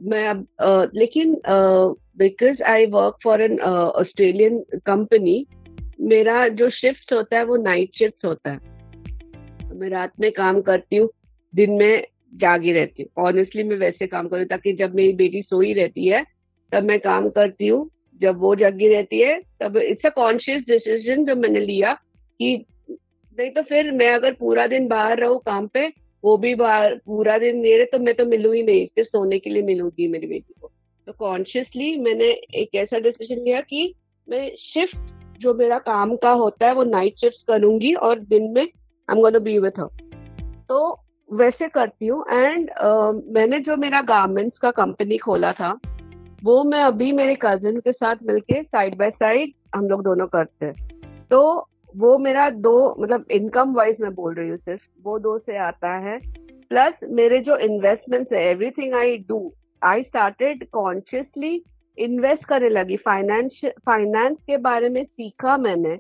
मैं अब लेकिन because I work for an Australian company मेरा जो शिफ्ट होता है वो नाइट शिफ्ट होता है। मैं रात में काम करती हूँ, दिन में जागी रहती हूँ। ऑनेस्टली मैं वैसे काम करती हूँ ताकि जब मेरी बेटी सोई रहती है, तब मैं काम करती हूँ। जब वो जागी रहती है, तब इट्स अ कॉन्शियस डिसीज़न जो मैंने लिया कि नहीं तो फिर मैं अगर पूरा दिन बाहर रहूँ काम पे वो भी पूरा दिन मेरे तो मैं तो मिलू ही नहीं फिर सोने के लिए मिलूँगी मेरी बेटी को। तो कॉन्शियसली मैंने एक ऐसा डिसीज़न लिया कि मैं शिफ्ट जो मेरा काम का होता है वो नाइट शिफ्ट करूँगी और दिन में I am gonna be with her तो वैसे करती हूँ एंड uh, मैंने जो मेरा गारमेंट्स का कंपनी खोला था वो मैं अभी मेरे कजिन के साथ मिलके साइड बाय साइड हम लोग दोनों करते हैं। तो वो मेरा दो मतलब इनकम वाइज मैं बोल रही हूँ सिर्फ़, वो दो से आता है। प्लस मेरे जो इन्वेस्टमेंट्स है everything I do I started consciously invest करने लगी। फाइनेंस फाइनेंस के बारे में सीखा मैंने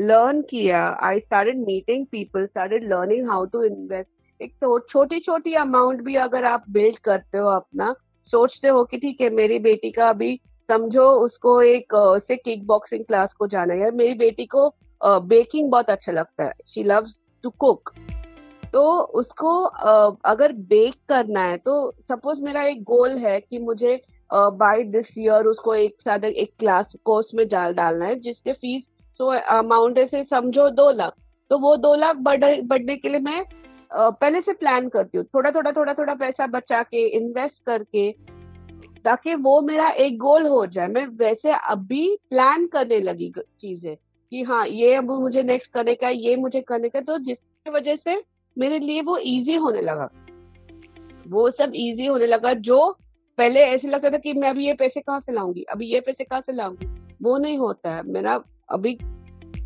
लर्न किया। I started meeting people started learning how to invest एक तो छोटी छोटी अमाउंट भी अगर आप बिल्ड करते हो अपना, सोचते हो कि ठीक है, मेरी बेटी का अभी, समझो उसको एक से किक बॉक्सिंग क्लास को जाना है मेरी बेटी को बेकिंग बहुत अच्छा लगता है। शी लव्स टू कुक तो उसको अगर बेक करना है तो सपोज़ मेरा एक गोल है कि मुझे बाय दिस ईयर उसको एक साथ एक क्लास कोर्स में डाल, डालना है, जिसके फ़ीस तो अमाउंट ऐसे समझो दो लाख। तो वो दो लाख बढ़ने के लिए मैं पहले से प्लान करती हूँ। थोड़ा थोड़ा थोड़ा थोड़ा पैसा बचा के इन्वेस्ट करके, ताकि वो मेरा एक गोल हो जाए। मैं वैसे अभी प्लान करने लगी चीज़ें। कि हाँ ये अब मुझे नेक्स्ट करने का ये मुझे करने का तो जिसकी वजह से मेरे लिए वो इजी होने लगा। वो सब इजी होने लगा जो पहले ऐसे लगता था कि मैं अभी ये पैसे कहाँ से लाऊँगी अभी ये पैसे कहाँ से लाऊँगी? वो नहीं होता है। मेरा अभी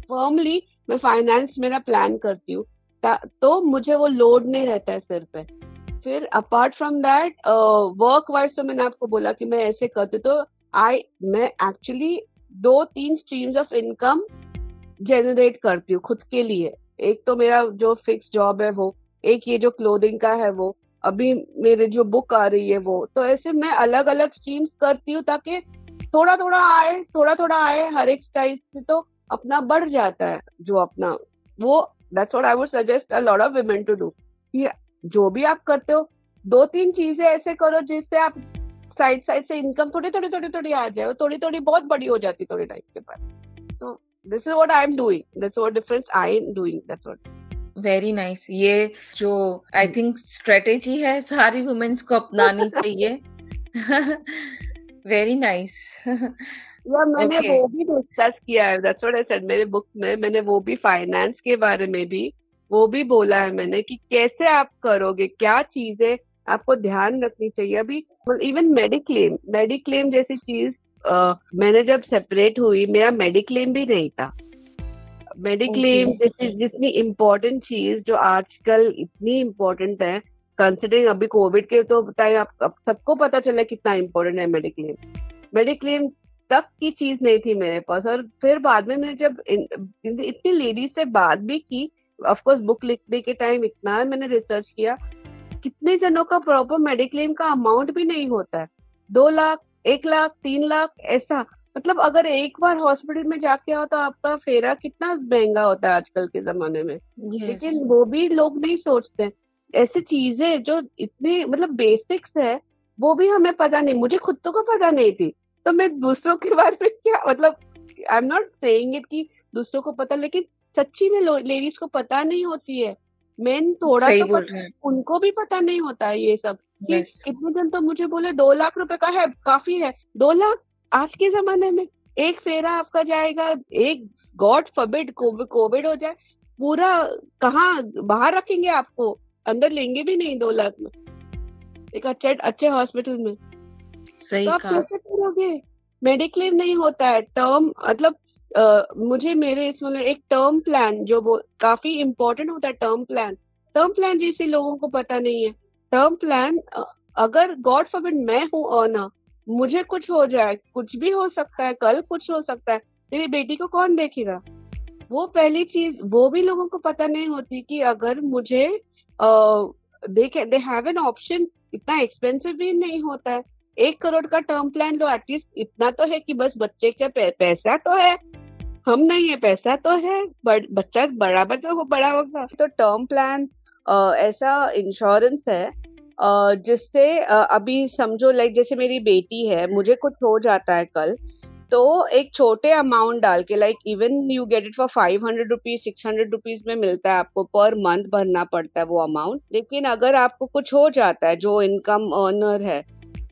फर्मली मैं फाइनेंस मेरा प्लान करती हूँ तो मुझे वो लोड नहीं रहता है सिर पे। फिर apart from that work wise तो मैंने आपको बोला कि मैं ऐसे करती तो आई मैं एक्चुअली दो तीन स्ट्रीम्स ऑफ़ इनकम जनरेट करती हूँ खुद के लिए। एक तो मेरा जो फिक्स जॉब है वो, एक ये जो क्लोथिंग का है वो, अभी मेरे जो बुक आ रही है वो तो ऐसे मैं अलग अलग स्ट्रीम्स करती हूँ ताकि थोड़ा थोड़ा आए थोड़ा थोड़ा आए हर एक टाइप से तो अपना बढ़ जाता है जो अपना, वो that's what I would suggest a lot of women to do कि जो भी आप करते हो दो तीन चीज़ें ऐसे करो जिससे आप साइड साइड से इनकम थोड़ी थोड़ी थोड़ी थोड़ी आ जाए थोड़ी थोड़ी बहुत बड़ी हो जाती थोड़ी टाइम के बाद। This is what I am doing that's what difference I am doing that's what very nice ये जो आई थिंक स्ट्रेटेजी है सारी वुमेन्स को अपनानी चाहिए। वेरी नाइस या मैंने okay. वो भी डिस्कस किया है दैट्स व्हाट आई सेड मेरे बुक में मैंने वो भी फाइनेंस के बारे में भी वो भी बोला है मैंने कि कैसे आप करोगे क्या चीज़ें आपको ध्यान रखनी चाहिए। अभी इवन मेडिक्लेम मेडिक्लेम जैसी चीज़ मैंने जब सेपरेट हुई मेरा मेडिक्लेम भी नहीं था। मेडिक्लेम जितनी इम्पोर्टेंट चीज़ जो आजकल इतनी इम्पोर्टेंट है कंसिडरिंग अभी कोविड के तो टाइम आप सबको पता चला कितना इम्पोर्टेंट है मेडिक्लेम मेडिक्लेम तक की चीज़ नहीं थी मेरे पास और फिर बाद में मैंने जब इतनी लेडीज़ से बात भी की ऑफकोर्स बुक लिखने के टाइम इतना मैंने रिसर्च किया। कितने जनों का प्रॉपर मेडिक्लेम का अमाउंट भी नहीं होता है। दो लाख एक लाख तीन लाख ऐसा। मतलब अगर एक बार हॉस्पिटल में जाके आओ तो आपका फेरा कितना महँगा होता है आजकल के जमाने में। Yes. लेकिन वो भी लोग नहीं सोचते। ऐसी चीज़ें जो इतनी मतलब बेसिक्स है वो भी हमें पता नहीं। मुझे खुद तो को पता नहीं थी। तो मैं दूसरों के बारे में क्या मतलब I am not saying it कि दूसरों को पता लेकिन सच्ची में लेडीज़ को पता नहीं होती है। मेन थोड़ा तो पता, उनको भी पता नहीं होता है ये सब yes. इतने दिन तो मुझे बोले दो लाख रुपए का है काफ़ी है। दो लाख आज के जमाने में एक फेरा आपका जाएगा एक गॉड फबिड कोविड हो जाए पूरा कहाँ बाहर रखेंगे आपको? अंदर लेंगे भी नहीं दो लाख में। एक अच्छे अच्छे हॉस्पिटल में। सही तो आप कैसे करोगे? मेडिक्लेम नहीं होता है टर्म मतलब मुझे मेरे इसमें एक टर्म प्लान जो काफ़ी इम्पोर्टेंट होता है टर्म प्लान टर्म प्लान जैसे लोगों को पता नहीं है। टर्म प्लान अगर गॉड फॉरबिड मैं हूँ ऑनर मुझे कुछ हो जाए, कुछ भी हो सकता है, कल कुछ हो सकता है, तेरी बेटी को कौन देखेगा? वो पहली चीज़, वो भी लोगों को पता नहीं होती कि अगर मुझे दे दे हैव एन ऑप्शन इतना एक्सपेंसिव भी नहीं होता है। एक करोड़ का टर्म प्लान लो एटलीस्ट इतना तो है कि बस बच्चे के पैसा तो है। हम नहीं है पैसा तो है, बट बच्चा बराबर तो बड़ा होगा। तो टर्म प्लान ऐसा इंश्योरेंस है जिससे अभी समझो लाइक जैसे मेरी बेटी है, मुझे कुछ हो जाता है कल तो एक छोटे अमाउंट डाल के like even you get it for five hundred rupees six hundred rupees में मिलता है आपको पर मंथ भरना पड़ता है वो अमाउंट लेकिन अगर आपको कुछ हो जाता है, जो इनकम अर्नर है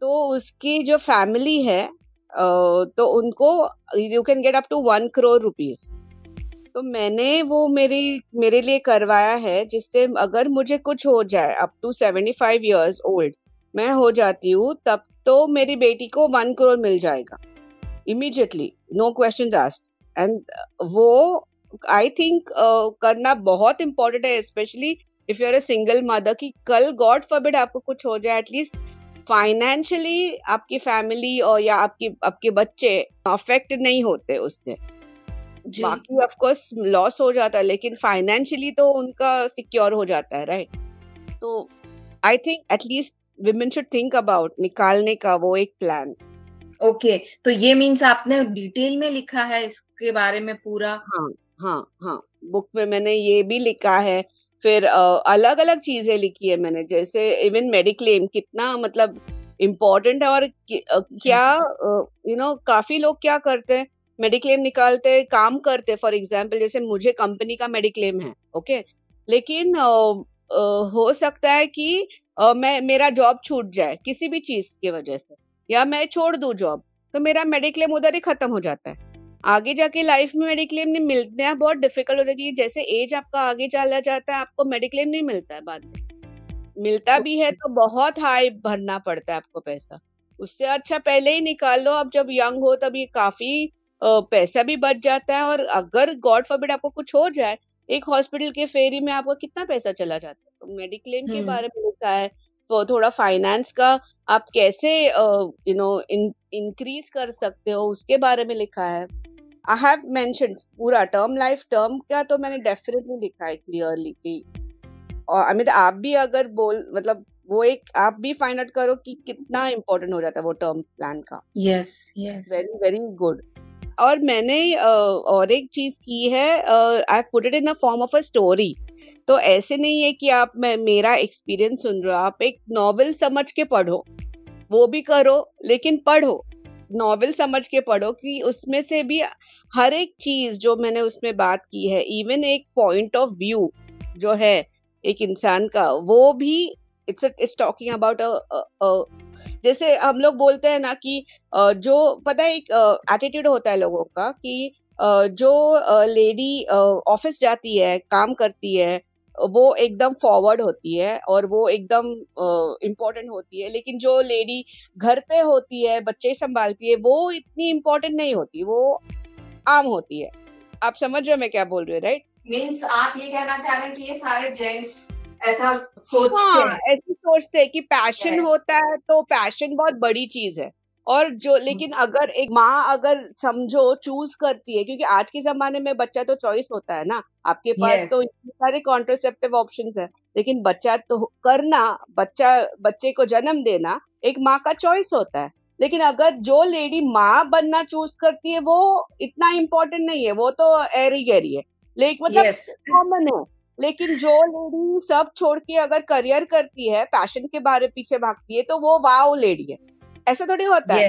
तो उसकी जो फैमिली है तो उनको you can get up to one crore rupees तो मैंने वो मेरी मेरे लिए करवाया है जिससे अगर मुझे कुछ हो जाए up to seventy five years old मैं हो जाती हूँ तब तो मेरी बेटी को वन करोड़ मिल जाएगा. Immediately no question asked and वो आई थिंक uh, करना बहुत इम्पोर्टेंट है specially if you are a single mother कि कल गॉड फॉरबिड आपको कुछ हो जाए एटलीस्ट फाइनेंशियली आपकी फैमिली और या आपकी आपके बच्चे अफेक्ट नहीं होते उससे। बाकी ऑफ़ कोर्स लॉस हो जाता है लेकिन फाइनेंशियली तो उनका सिक्योर हो जाता है राइट तो I think at least women should think about निकालने का वो एक प्लान ओके तो ये मीन्स आपने डिटेल में लिखा है इसके बारे में पूरा? हाँ हाँ हाँ। बुक में मैंने ये भी लिखा है फिर अलग अलग चीज़ें लिखी है मैंने जैसे इवन मेडिक्लेम कितना मतलब इम्पोर्टेंट है और क्या यू नो काफ़ी लोग क्या करते हैं मेडिक्लेम निकालते काम करते फॉर एग्ज़ाम्पल जैसे मुझे कंपनी का मेडिक्लेम है ओके लेकिन हो सकता है कि मैं मेरा जॉब छूट जाए किसी भी चीज़ की वजह से या मैं छोड़ दू जॉब तो मेरा मेडिक्लेम उधर ही खत्म हो जाता है। आगे जाके लाइफ में मेडिक्लेम नहीं मिलते हैं बहुत डिफ़िकल्ट होता है। कि जैसे एज आपका आगे चला जाता है आपको मेडिक्लेम नहीं मिलता है बाद में। मिलता भी है तो बहुत हाई भरना पड़ता है आपको पैसा। उससे अच्छा पहले ही निकाल लो अब जब यंग हो तब ये काफ़ी पैसा भी बच जाता है और अगर गॉड फॉरबिड आपको कुछ हो जाए एक हॉस्पिटल के फेरी में आपका कितना पैसा चला जाता है? तो मेडिक्लेम के बारे में लिखा है तो थोड़ा फाइनेंस का आप कैसे यू नो इंक्रीज कर सकते हो उसके बारे में लिखा है। आई हैव मेंशन पूरा टर्म लाइफ टर्म का तो मैंने डेफिनेटली लिखा है क्लियरली कि और अमित आप भी अगर बोल मतलब वो एक आप भी फाइंड आउट करो कि कितना इम्पोर्टेंट हो जाता है वो टर्म प्लान का। Yes yes very very good और मैंने और एक चीज़ की है I put it in the form of a story तो ऐसे नहीं है कि आप मैं मेरा एक्सपीरियंस सुन रहे हो आप एक नॉवल समझ के पढ़ो वो भी करो लेकिन पढ़ो। नॉवल समझ के पढ़ो कि उसमें से भी हर एक चीज़ जो मैंने उसमें बात की है इवन एक पॉइंट ऑफ़ व्यू जो है एक इंसान का, वो भी इट्स इट्स टॉकिंग अबाउट जैसे हम लोग बोलते हैं ना कि जो पता है एक एटीट्यूड होता है लोगों का कि जो लेडी ऑफ़िस जाती है, काम करती है वो एकदम फॉरवर्ड होती है और वो एकदम इम्पोर्टेंट होती है। लेकिन जो लेडी घर पे होती है बच्चे संभालती है वो इतनी इम्पोर्टेंट नहीं होती वो आम होती है। आप समझ रहे हो मैं क्या बोल रही हूँ राइट मीन्स आप ये कहना चाह रहे हैं कि ये सारे जेंट्स ऐसा सोचते हाँ, हैं। ऐसे सोचते हैं कि पैशन होता है तो पैशन बहुत बड़ी चीज़ है। और जो हम्म। लेकिन अगर एक माँ अगर समझो चूज़ करती है क्योंकि आज के जमाने में बच्चा तो चॉइस होता है ना आपके पास yes. तो सारे कॉन्ट्रोसेप्टिव ऑप्शन है लेकिन बच्चा तो करना बच्चा बच्चे को जन्म देना एक माँ का चॉइस होता है लेकिन अगर जो लेडी माँ बनना चूज़ करती है वो इतना इम्पोर्टेंट नहीं है वो तो एरी गहरी है लेकिन मतलब कॉमन yes. है लेकिन जो लेडी सब छोड़ के अगर करियर करती है पैशन के बारे पीछे भागती है तो वो वाह लेडी है ऐसा थोड़ी होता है।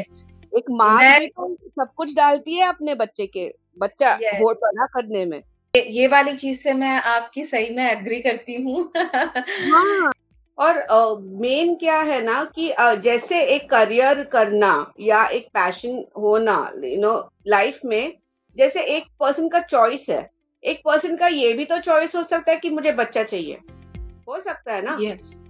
एक माँ भी तो सब कुछ डालती है अपने बच्चे के बच्चा वोट बना करने में। ये वाली चीज़ से मैं आपकी सही में एग्री करती हूँ। हाँ। और मेन uh, क्या है ना कि uh, जैसे एक करियर करना या एक पैशन होना यू नो लाइफ में जैसे एक पर्सन का चॉइस है। एक पर्सन का ये भी तो चॉइस हो सकता है कि मुझे बच्चा चाहिए। हो सकता है ना? Yes.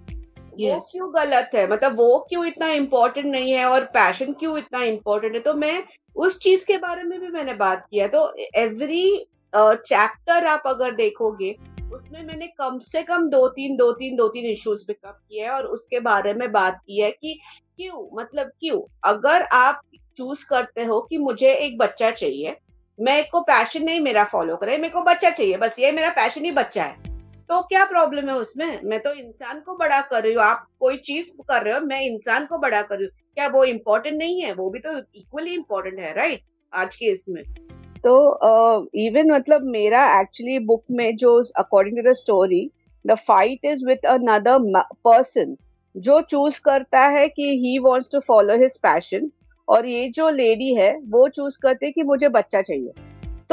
वो क्यों गलत है? मतलब वो क्यों इतना इम्पोर्टेंट नहीं है और पैशन क्यों इतना इम्पोर्टेंट है? तो मैं उस चीज़ के बारे में भी मैंने बात किया तो एवरी चैप्टर आप अगर देखोगे उसमें मैंने कम से कम दो तीन दो तीन दो तीन इश्यूज़ पिकअप किए हैं और उसके बारे में बात की है कि क्यों? मतलब क्यों? अगर आप चूज़ करते हो कि मुझे एक बच्चा चाहिए मेरे को पैशन नहीं मेरा फॉलो करे मेरे को बच्चा चाहिए बस ये मेरा पैशन ही बच्चा है। तो क्या प्रॉब्लम है उसमें? मैं तो इंसान को बड़ा कर रही हूँ। आप कोई चीज़ कर रहे हो मैं इंसान को बड़ा कर रही हूँ। क्या वो इम्पोर्टेंट नहीं है? वो भी तो इक्वली इम्पोर्टेंट है राइट आज के इसमें तो इवन uh, मतलब मेरा एक्चुअली बुक में जो according to the story the fight is with another person जो चूज़ करता है कि he wants to follow his passion और ये जो लेडी है वो चूज़ करते कि मुझे बच्चा चाहिए।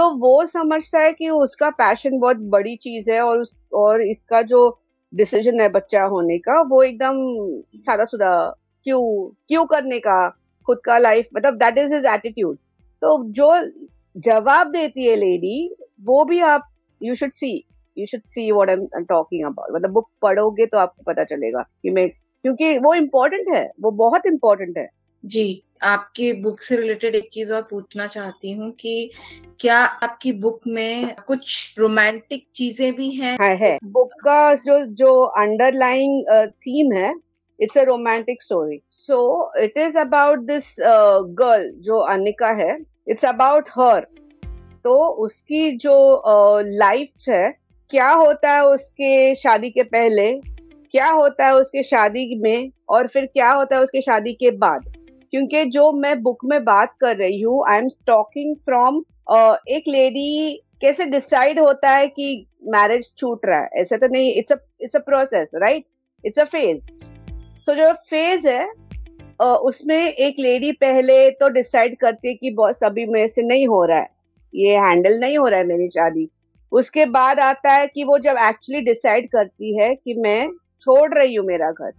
तो वो समझता है कि उसका पैशन बहुत बड़ी चीज़ है और उस, और इसका जो डिसीज़न है बच्चा होने का, वो एकदम सादा सुदा क्यों क्यों करने का, खुद का लाइफ मतलब दैट इज़ हिज एटीट्यूड तो जो जवाब देती है लेडी वो भी आप you should see you should see what I am talking about मतलब बुक पढ़ोगे तो आपको पता चलेगा कि मैं, क्योंकि वो इम्पोर्टेंट है, वो बहुत इम्पोर्टेंट है. जी। आपकी बुक से रिलेटेड एक चीज़ और पूछना चाहती हूँ कि क्या आपकी बुक में कुछ रोमांटिक चीज़ें भी हैं? है, है। बुक का जो जो अंडरलाइंग थीम है it's a romantic story so it is about this girl जो अनिका है इट्स अबाउट हर तो उसकी जो लाइफ uh, है क्या होता है उसके शादी के पहले क्या होता है उसके शादी में और फिर क्या होता है उसके शादी के बाद? क्योंकि जो मैं बुक में बात कर रही हूँ आई एम टॉकिंग फ्रॉम एक लेडी कैसे डिसाइड होता है कि मैरिज छूट रहा है। ऐसा तो नहीं it's it's a process right it's a phase so जो फ़ेज़ है उसमें एक लेडी पहले तो डिसाइड करती है कि बॉस अभी मेरे से नहीं हो रहा है। ये हैंडल नहीं हो रहा है मेरी शादी। उसके बाद आता है कि वो जब एक्चुअली डिसाइड करती है कि मैं छोड़ रही हूँ मेरा घर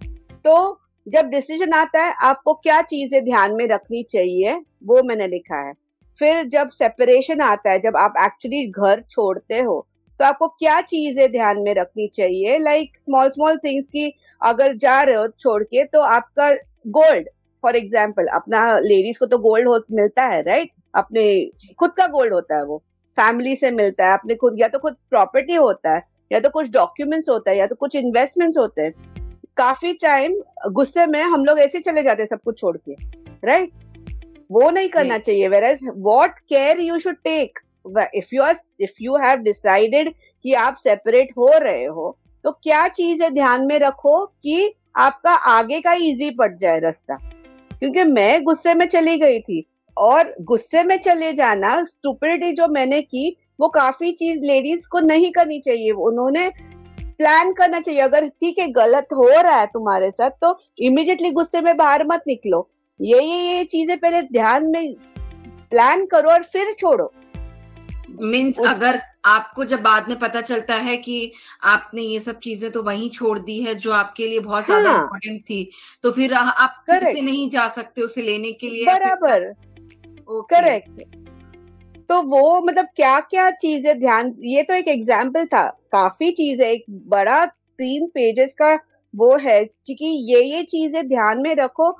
तो जब डिसीज़न आता है आपको क्या चीज़ें ध्यान में रखनी चाहिए वो मैंने लिखा है। फिर जब सेपरेशन आता है जब आप एक्चुअली घर छोड़ते हो तो आपको क्या चीज़ें ध्यान में रखनी चाहिए? लाइक स्मॉल स्मॉल थिंग्स की अगर जा रहे हो छोड़ के तो आपका गोल्ड फॉर एग्ज़ाम्पल अपना लेडीज़ को तो गोल्ड हो, मिलता है राइट right? अपने खुद का गोल्ड होता है वो। फैमिली से मिलता है अपने खुद या तो खुद प्रॉपर्टी होता है या तो कुछ डॉक्यूमेंट्स होता है या तो कुछ इन्वेस्टमेंट्स होते हैं। काफ़ी टाइम गुस्से में हम लोग ऐसे चले जाते हैं सब कुछ छोड़ के राइट वो नहीं करना नहीं। चाहिए। Where as what care you should take if you are if you have decided कि आप सेपरेट हो रहे हो तो क्या चीज़ है ध्यान में रखो कि आपका आगे का इजी पड़ जाए रास्ता? क्योंकि मैं गुस्से में चली गई थी और गुस्से में चले जाना स्टूपिडिटी जो मैंने की वो काफ़ी चीज़ लेडीज़ को नहीं करनी चाहिए। उन्होंने प्लान करना चाहिए। अगर ठीक है गलत हो रहा है तुम्हारे साथ तो इमिडिएटली गुस्से में बाहर मत निकलो। ये ये ये चीज़ें पहले ध्यान में प्लान करो और फिर छोड़ो। मीन्स अगर आपको जब बाद में पता चलता है कि आपने ये सब चीज़ें तो वहीं छोड़ दी है जो आपके लिए बहुत ज़्यादा हाँ, इम्पोर्टेंट थी तो फिर आप से नहीं जा सकते उसे लेने के लिए बराबर। करेक्ट तो वो मतलब क्या क्या चीज़ें ध्यान ये तो एक एग्ज़ाम्पल था। काफ़ी चीज़ें, एक बड़ा तीन पेजेस का वो है कि ये ये चीज़ें ध्यान में रखो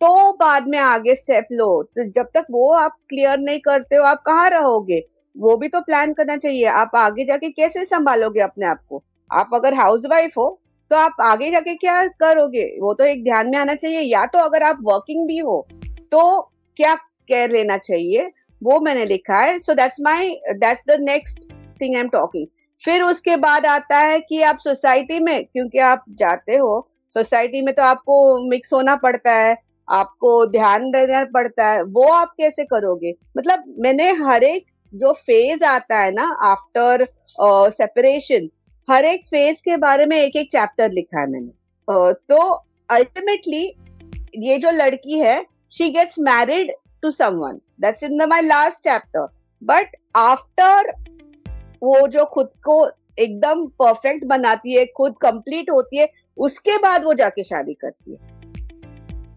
तो बाद में आगे स्टेप लो। तो जब तक वो आप क्लियर नहीं करते हो, आप कहाँ रहोगे? वो भी तो प्लान करना चाहिए। आप आगे जाके कैसे संभालोगे अपने आप को? आप अगर हाउस वाइफ हो तो आप आगे जाके क्या करोगे? वो तो एक ध्यान में आना चाहिए। या तो अगर आप वर्किंग भी हो तो क्या केयर लेना चाहिए? वो मैंने लिखा है। So that's my that's the next thing I am talking फिर उसके बाद आता है कि आप सोसाइटी में क्योंकि आप जाते हो सोसाइटी में तो आपको मिक्स होना पड़ता है आपको ध्यान देना पड़ता है वो आप कैसे करोगे? मतलब मैंने हर एक जो फ़ेज़ आता है ना आफ्टर सेपरेशन uh, हर एक फ़ेज़ के बारे में एक एक चैप्टर लिखा है मैंने। Uh, तो अल्टीमेटली ये जो लड़की है she gets married to someone that's in the my last chapter but after वो जो खुद को एकदम परफेक्ट बनाती है, खुद कंप्लीट होती है, उसके बाद वो जाके शादी करती है।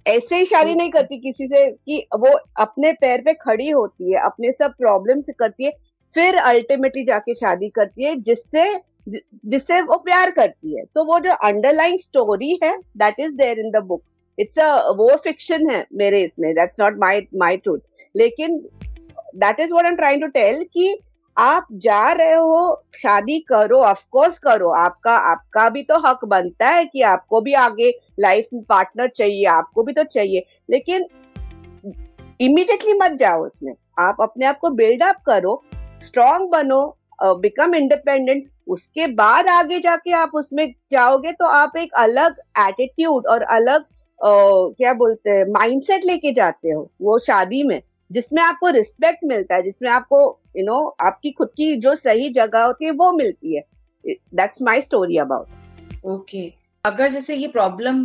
ऐसे ही शादी नहीं करती किसी से कि वो अपने पैर पे खड़ी होती है, अपने सब प्रॉब्लम से करती है, फिर अल्टीमेटली जाके शादी करती है, जिससे जिससे वो प्यार करती है। तो वो जो अंडरलाइन स्टोरी है that is there in the book it's a वो फिक्शन है मेरे इसमें that's not my my truth लेकिन that is I am trying to tell कि आप जा रहे हो शादी करो ऑफकोर्स करो। आपका आपका भी तो हक बनता है कि आपको भी आगे लाइफ पार्टनर चाहिए आपको भी तो चाहिए। लेकिन इमीडिएटली मत जाओ उसमें। आप अपने आप को बिल्ड अप करो स्ट्रांग बनो बिकम इंडिपेंडेंट उसके बाद आगे जाके आप उसमें जाओगे तो आप एक अलग एटीट्यूड और अलग uh, क्या बोलते हैं माइंडसेट लेके जाते हो वो शादी में। जिसमें आपको रिस्पेक्ट मिलता है जिसमें आपको यू you नो know, आपकी खुद की जो सही जगह होती है वो मिलती है। That's my story about okay अगर जैसे ये प्रॉब्लम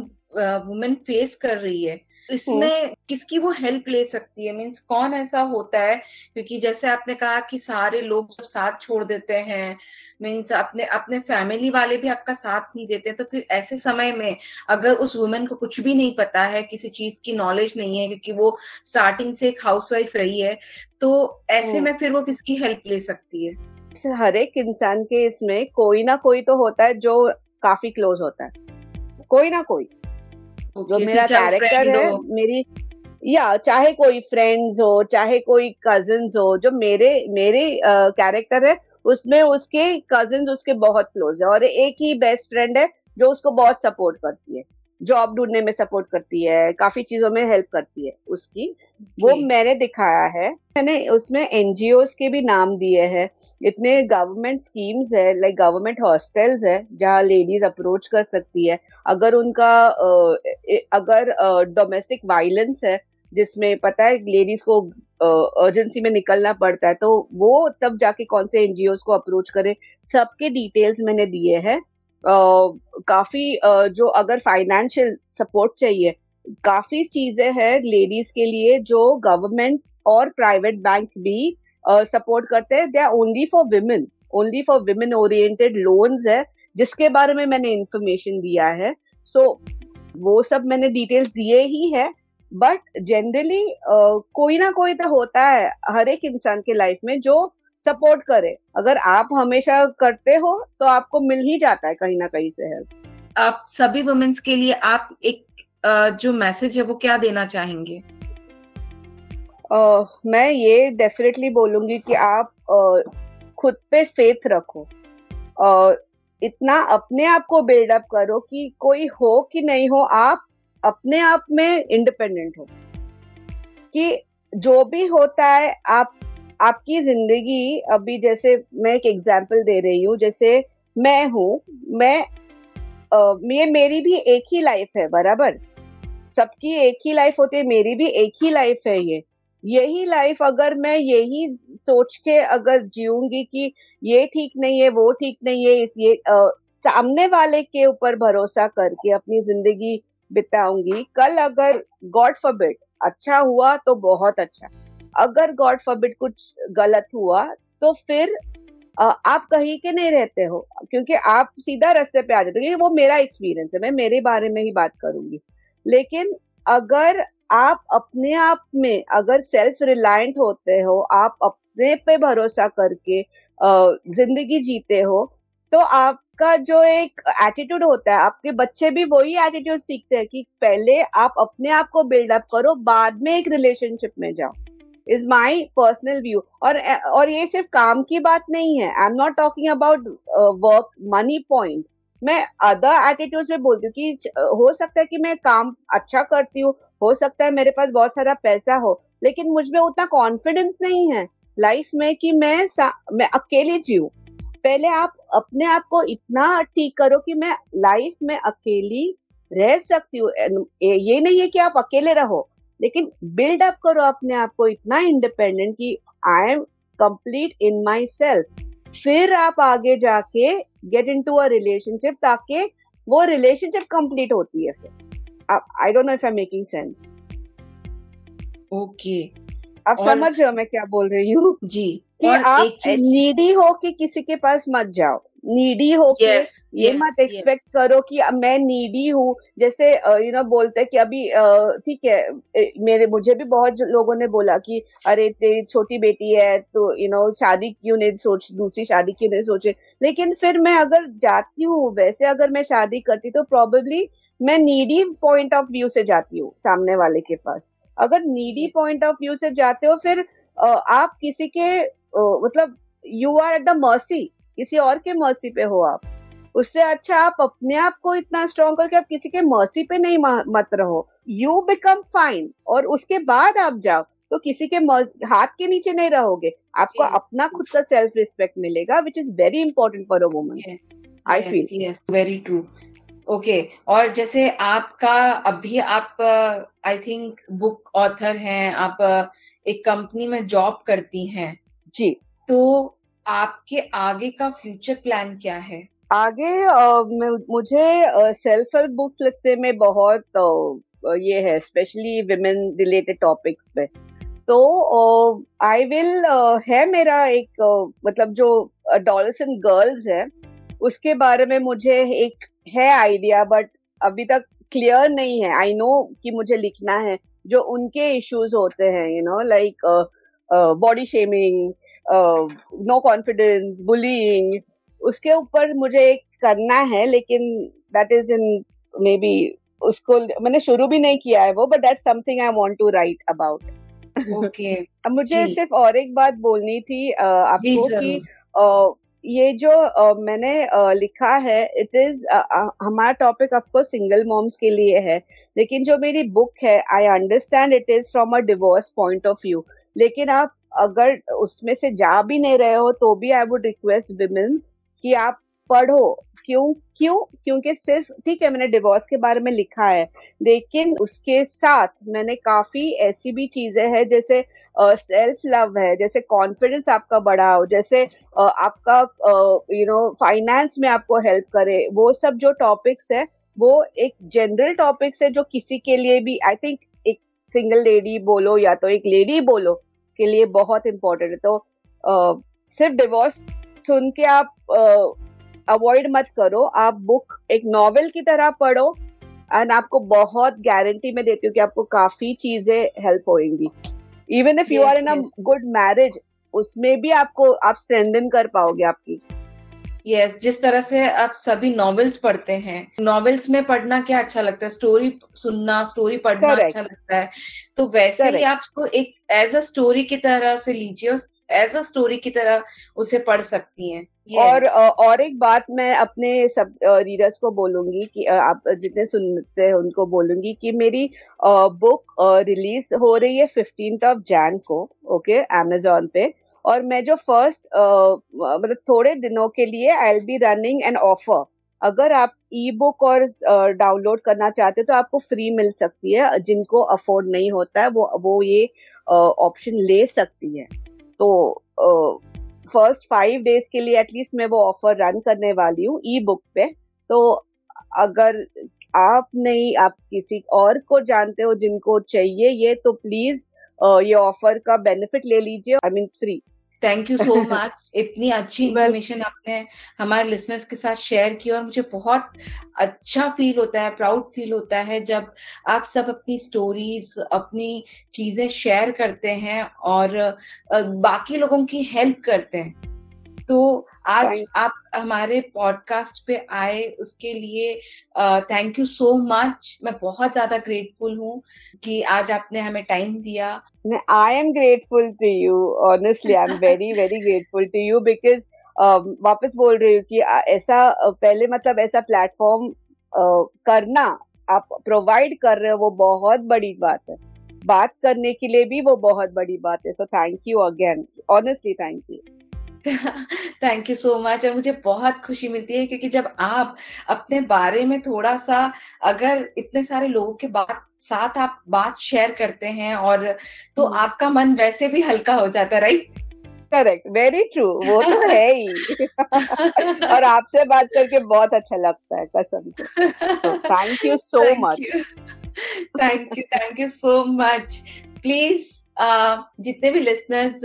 वुमेन फेस कर रही है इसमें किसकी वो हेल्प ले सकती है? मीन्स कौन ऐसा होता है? क्योंकि जैसे आपने कहा कि सारे लोग जब साथ छोड़ देते हैं मीन्स अपने अपने फैमिली वाले भी आपका साथ नहीं देते तो फिर ऐसे समय में अगर उस वुमेन को कुछ भी नहीं पता है किसी चीज़ की नॉलेज नहीं है क्योंकि वो स्टार्टिंग से एक हाउस वाइफ रही है तो ऐसे में फिर वो किसकी हेल्प ले सकती है? हर एक इंसान के इसमें कोई ना कोई तो होता है जो काफ़ी क्लोज होता है। कोई ना कोई। जो मेरा कैरेक्टर है मेरी या चाहे कोई फ्रेंड्स हो चाहे कोई कजिन हो जो मेरे मेरे कैरेक्टर uh, है उसमें उसके कजिन उसके बहुत क्लोज है और एक ही बेस्ट फ्रेंड है जो उसको बहुत सपोर्ट करती है। जॉब ढूँढने में सपोर्ट करती है काफ़ी चीज़ों में हेल्प करती है उसकी। वो मैंने दिखाया है मैंने उसमें एनजीओ के भी नाम दिए हैं। इतने गवर्नमेंट स्कीम्स है लाइक गवर्नमेंट हॉस्टल्स है, जहाँ लेडीज़ अप्रोच कर सकती है। अगर उनका अगर डोमेस्टिक वायलेंस है, जिसमें पता है लेडीज़ को अर्जेंसी में निकलना पड़ता है तो वो तब जाके कौन से एनजीओ को अप्रोच करे? सबके डिटेल्स मैंने दिए हैं। काफ़ी जो अगर फाइनेंशियल सपोर्ट चाहिए, काफ़ी चीज़ें हैं लेडीज़ के लिए जो गवर्नमेंट और प्राइवेट बैंक्स भी सपोर्ट uh, करते हैं. They are only for women only for women oriented loans है जिसके बारे में मैंने इंफॉर्मेशन दिया है. सो so, वो सब मैंने डिटेल्स दिए ही है. बट जनरली uh, कोई ना कोई तो होता है हर एक इंसान के लाइफ में जो सपोर्ट करे. अगर आप हमेशा करते हो तो आपको मिल ही जाता है कहीं ना कहीं से हेल्प आप सभी वुमेन्स के लिए आप एक जो मैसेज है वो क्या देना चाहेंगे? Uh, मैं ये डेफिनेटली बोलूँगी कि आप uh, खुद पे फेथ रखो। uh, इतना अपने आप को बिल्डअप करो कि कोई हो कि नहीं हो आप अपने आप में इंडिपेंडेंट हो। कि जो भी होता है आप आपकी ज़िंदगी अभी जैसे मैं एक एग्ज़ाम्पल दे रही हूँ जैसे मैं हूँ मैं ये मेरी भी एक ही लाइफ है बराबर? सबकी एक ही लाइफ होती है मेरी भी एक ही लाइफ है ये। यही लाइफ अगर मैं यही सोच के अगर जीऊँगी कि ये ठीक नहीं है वो ठीक नहीं है इस ये आ, सामने वाले के ऊपर भरोसा करके अपनी ज़िंदगी बिताऊँगी। कल अगर गॉड फॉरबिड अच्छा हुआ तो बहुत अच्छा। अगर गॉड फॉरबिड कुछ गलत हुआ तो फिर आप कहीं के नहीं रहते हो क्योंकि आप सीधा रास्ते पे आ जाते हो। वो मेरा एक्सपीरियंस है मैं मेरे बारे में ही बात करूँगी। लेकिन अगर आप अपने आप में अगर सेल्फ रिलायंट होते हो, आप अपने पे भरोसा करके ज़िंदगी जीते हो तो आपका जो एक एटीट्यूड होता है, आपके बच्चे भी वही एटीट्यूड सीखते हैं कि पहले आप अपने आप को बिल्डअप करो, बाद में एक रिलेशनशिप में जाओ। इज़ माई पर्सनल व्यू और और ये सिर्फ़ काम की बात नहीं है। I am not talking about work money point मैं अदर एटीट्यूड में बोलती हूँ कि, हो सकता है कि मैं काम अच्छा करती हूँ हो सकता है मेरे पास बहुत सारा पैसा हो, लेकिन मुझमें उतना कॉन्फिडेंस नहीं है लाइफ में कि मैं मैं अकेली जीव पहले आप अपने आप को इतना ठीक करो कि मैं लाइफ में अकेली रह सकती हूँ। ये नहीं है कि आप अकेले रहो, लेकिन बिल्ड अप करो अपने आप को इतना इंडिपेंडेंट कि I am complete in my self फिर आप आगे जाके get in to a relationship ताकि वो रिलेशनशिप कंप्लीट होती है फिर। I don't know if I making sense okay आप समझ रहे हो मैं क्या बोल रही हूँ? जी। कि आप नीडी हो कि किसी के पास मत जाओ। नीडी हो के yes, ये yes, मत एक्सपेक्ट yes. करो कि मैं नीडी हूँ। जैसे यू नो बोलते हैं कि अभी ठीक है मेरे मुझे भी बहुत लोगों ने बोला कि अरे तेरी छोटी बेटी है तो यू नो शादी क्यों नहीं सोच दूसरी शादी क्यों नहीं सोचे? लेकिन फिर मैं अगर जाती हूँ वैसे अगर मैं शादी करती तो प्रॉबेबली मैं नीडी पॉइंट ऑफ़ व्यू से जाती हूँ सामने वाले के पास। अगर नीडी पॉइंट ऑफ़ व्यू से जाते हो फिर आप किसी के मतलब you are at the mercy किसी और के मर्सी पे हो आप। उससे अच्छा आप अपने आप को इतना स्ट्रॉन्ग करके आप किसी के मर्सी पे नहीं मत रहो। यू बिकम फाइन और उसके बाद आप जाओ तो किसी के हाथ के नीचे नहीं रहोगे। आपको अपना खुद का सेल्फ रिस्पेक्ट मिलेगा which is very important for a woman I feel very true okay okay. और जैसे आपका अभी आप आई थिंक बुक ऑथर हैं आप uh, एक कंपनी में जॉब करती हैं। जी। तो आपके आगे का फ्यूचर प्लान क्या है? आगे आ, मुझे सेल्फ हेल्प बुक्स लिखने में बहुत आ, ये है स्पेशली विमेन रिलेटेड टॉपिक्स पे तो आई विल है मेरा एक मतलब जो एंड गर्ल्स है उसके बारे में मुझे एक है आइडिया बट अभी तक क्लियर नहीं है. आई नो कि मुझे लिखना है जो उनके इश्यूज़ होते हैं you know like body shaming no confidence bulling उसके ऊपर मुझे एक करना है लेकिन that is in maybe उसको मैंने शुरू भी नहीं किया है वो but that something I want to write about okay अब मुझे सिर्फ़ और एक बात बोलनी थी uh, आपको कि uh, ये जो uh, मैंने uh, लिखा है इट इज़ uh, हमारा टॉपिक आपको सिंगल मॉम्स के लिए है लेकिन जो मेरी बुक है I understand it is from a divorce point of view लेकिन आप अगर उसमें से जा भी नहीं रहे हो तो भी आई वुड रिक्वेस्ट विमेन कि आप पढ़ो। क्यों? क्यों? क्योंकि सिर्फ़ ठीक है मैंने डिवोर्स के बारे में लिखा है लेकिन उसके साथ मैंने काफ़ी ऐसी भी चीज़ें हैं जैसे सेल्फ uh, लव है जैसे कॉन्फिडेंस आपका बढ़ा हो जैसे uh, आपका यू नो फाइनेंस में आपको हेल्प करे वो सब जो टॉपिक्स है वो एक जनरल टॉपिक्स है जो किसी के लिए भी आई थिंक एक सिंगल लेडी बोलो या तो एक लेडी बोलो के लिए बहुत इम्पोर्टेंट है। तो uh, सिर्फ़ डिवोर्स सुन के आप अवॉइड मत करो। आप बुक एक नॉवेल की तरह पढ़ो एंड आपको बहुत गारंटी में देती हूँ कि आपको काफ़ी चीज़ें हेल्प होंगी even if you are in a good marriage उसमें भी आपको आप स्ट्रेंथन कर पाओगे आपकी। यस yes, जिस तरह से आप सभी नॉवेल्स पढ़ते हैं नॉवेल्स में पढ़ना क्या अच्छा लगता है? स्टोरी सुनना स्टोरी पढ़ना Correct. अच्छा लगता है। तो वैसे Correct. ही आपको एक एज अ स्टोरी की तरह से लीजिए एज अ स्टोरी की तरह उसे पढ़ सकती हैं। Yes. और और एक बात मैं अपने सब रीडर्स को बोलूँगी कि आप जितने सुनते हैं उनको बोलूँगी कि मेरी बुक रिलीज़ हो रही है फिफ्टींथ ऑफ़ जैन को ओके अमेजोन पे। और मैं जो फ़र्स्ट मतलब थोड़े दिनों के लिए I'll be running an offer अगर आप ई बुक और डाउनलोड करना चाहते तो आपको फ्री मिल सकती है। जिनको अफोर्ड नहीं होता है वो वो ये ऑप्शन ले सकती है। तो फ़र्स्ट फाइव डेज़ के लिए एटलीस्ट मैं वो ऑफ़र रन करने वाली हूँ ई बुक पे। तो अगर आप नहीं, आप किसी और को जानते हो जिनको चाहिए ये तो प्लीज़ ये ऑफ़र का बेनिफिट ले लीजिए I mean free thank you so much इतनी अच्छी इन्फॉर्मेशन आपने हमारे लिसनर्स के साथ शेयर की और मुझे बहुत अच्छा फील होता है प्राउड फील होता है जब आप सब अपनी स्टोरीज अपनी चीज़ें शेयर करते हैं और बाकी लोगों की हेल्प करते हैं। तो आज आप हमारे पॉडकास्ट पे आए उसके लिए थैंक यू सो मच मैं बहुत ज़्यादा ग्रेटफुल हूँ कि आज आपने हमें टाइम दिया। I am grateful to you honestly I am very very grateful to you because वापस बोल रही हूँ कि ऐसा पहले मतलब ऐसा प्लेटफॉर्म करना आप प्रोवाइड कर रहे हो वो बहुत बड़ी बात है। बात करने के लिए भी वो बहुत बड़ी बात है। So thank you again honestly thank you thank you so much और मुझे बहुत खुशी मिलती है क्योंकि जब आप अपने बारे में थोड़ा सा अगर इतने सारे लोगों के बात साथ आप बात शेयर करते हैं और तो हम्म। आपका मन वैसे भी हल्का हो जाता है राइट करेक्ट वेरी ट्रू वो तो है ही। और आपसे बात करके बहुत अच्छा लगता है कसम से। Thank you so much thank you thank you so much please जितने भी लिसनर्स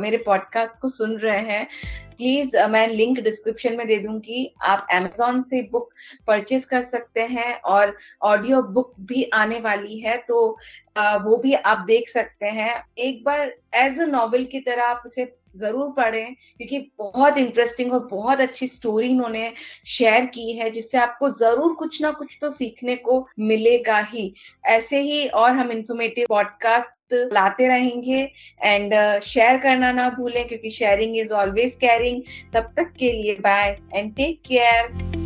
मेरे पॉडकास्ट को सुन रहे हैं प्लीज़ मैं लिंक डिस्क्रिप्शन में दे दूँगी। आप एमेजोन से बुक परचेज कर सकते हैं और ऑडियो बुक भी आने वाली है तो वो भी आप देख सकते हैं। एक बार एज अ नॉवल की तरह आप उसे ज़रूर पढ़ें, क्योंकि बहुत इंटरेस्टिंग और बहुत अच्छी स्टोरी इन्होंने शेयर की है, जिससे आपको ज़रूर कुछ ना कुछ तो सीखने को मिलेगा ही। ऐसे ही और हम इंफॉर्मेटिव पॉडकास्ट लाते रहेंगे एंड शेयर uh, करना ना भूलें क्योंकि शेयरिंग इज़ ऑलवेज केयरिंग तब तक के लिए बाय एंड टेक केयर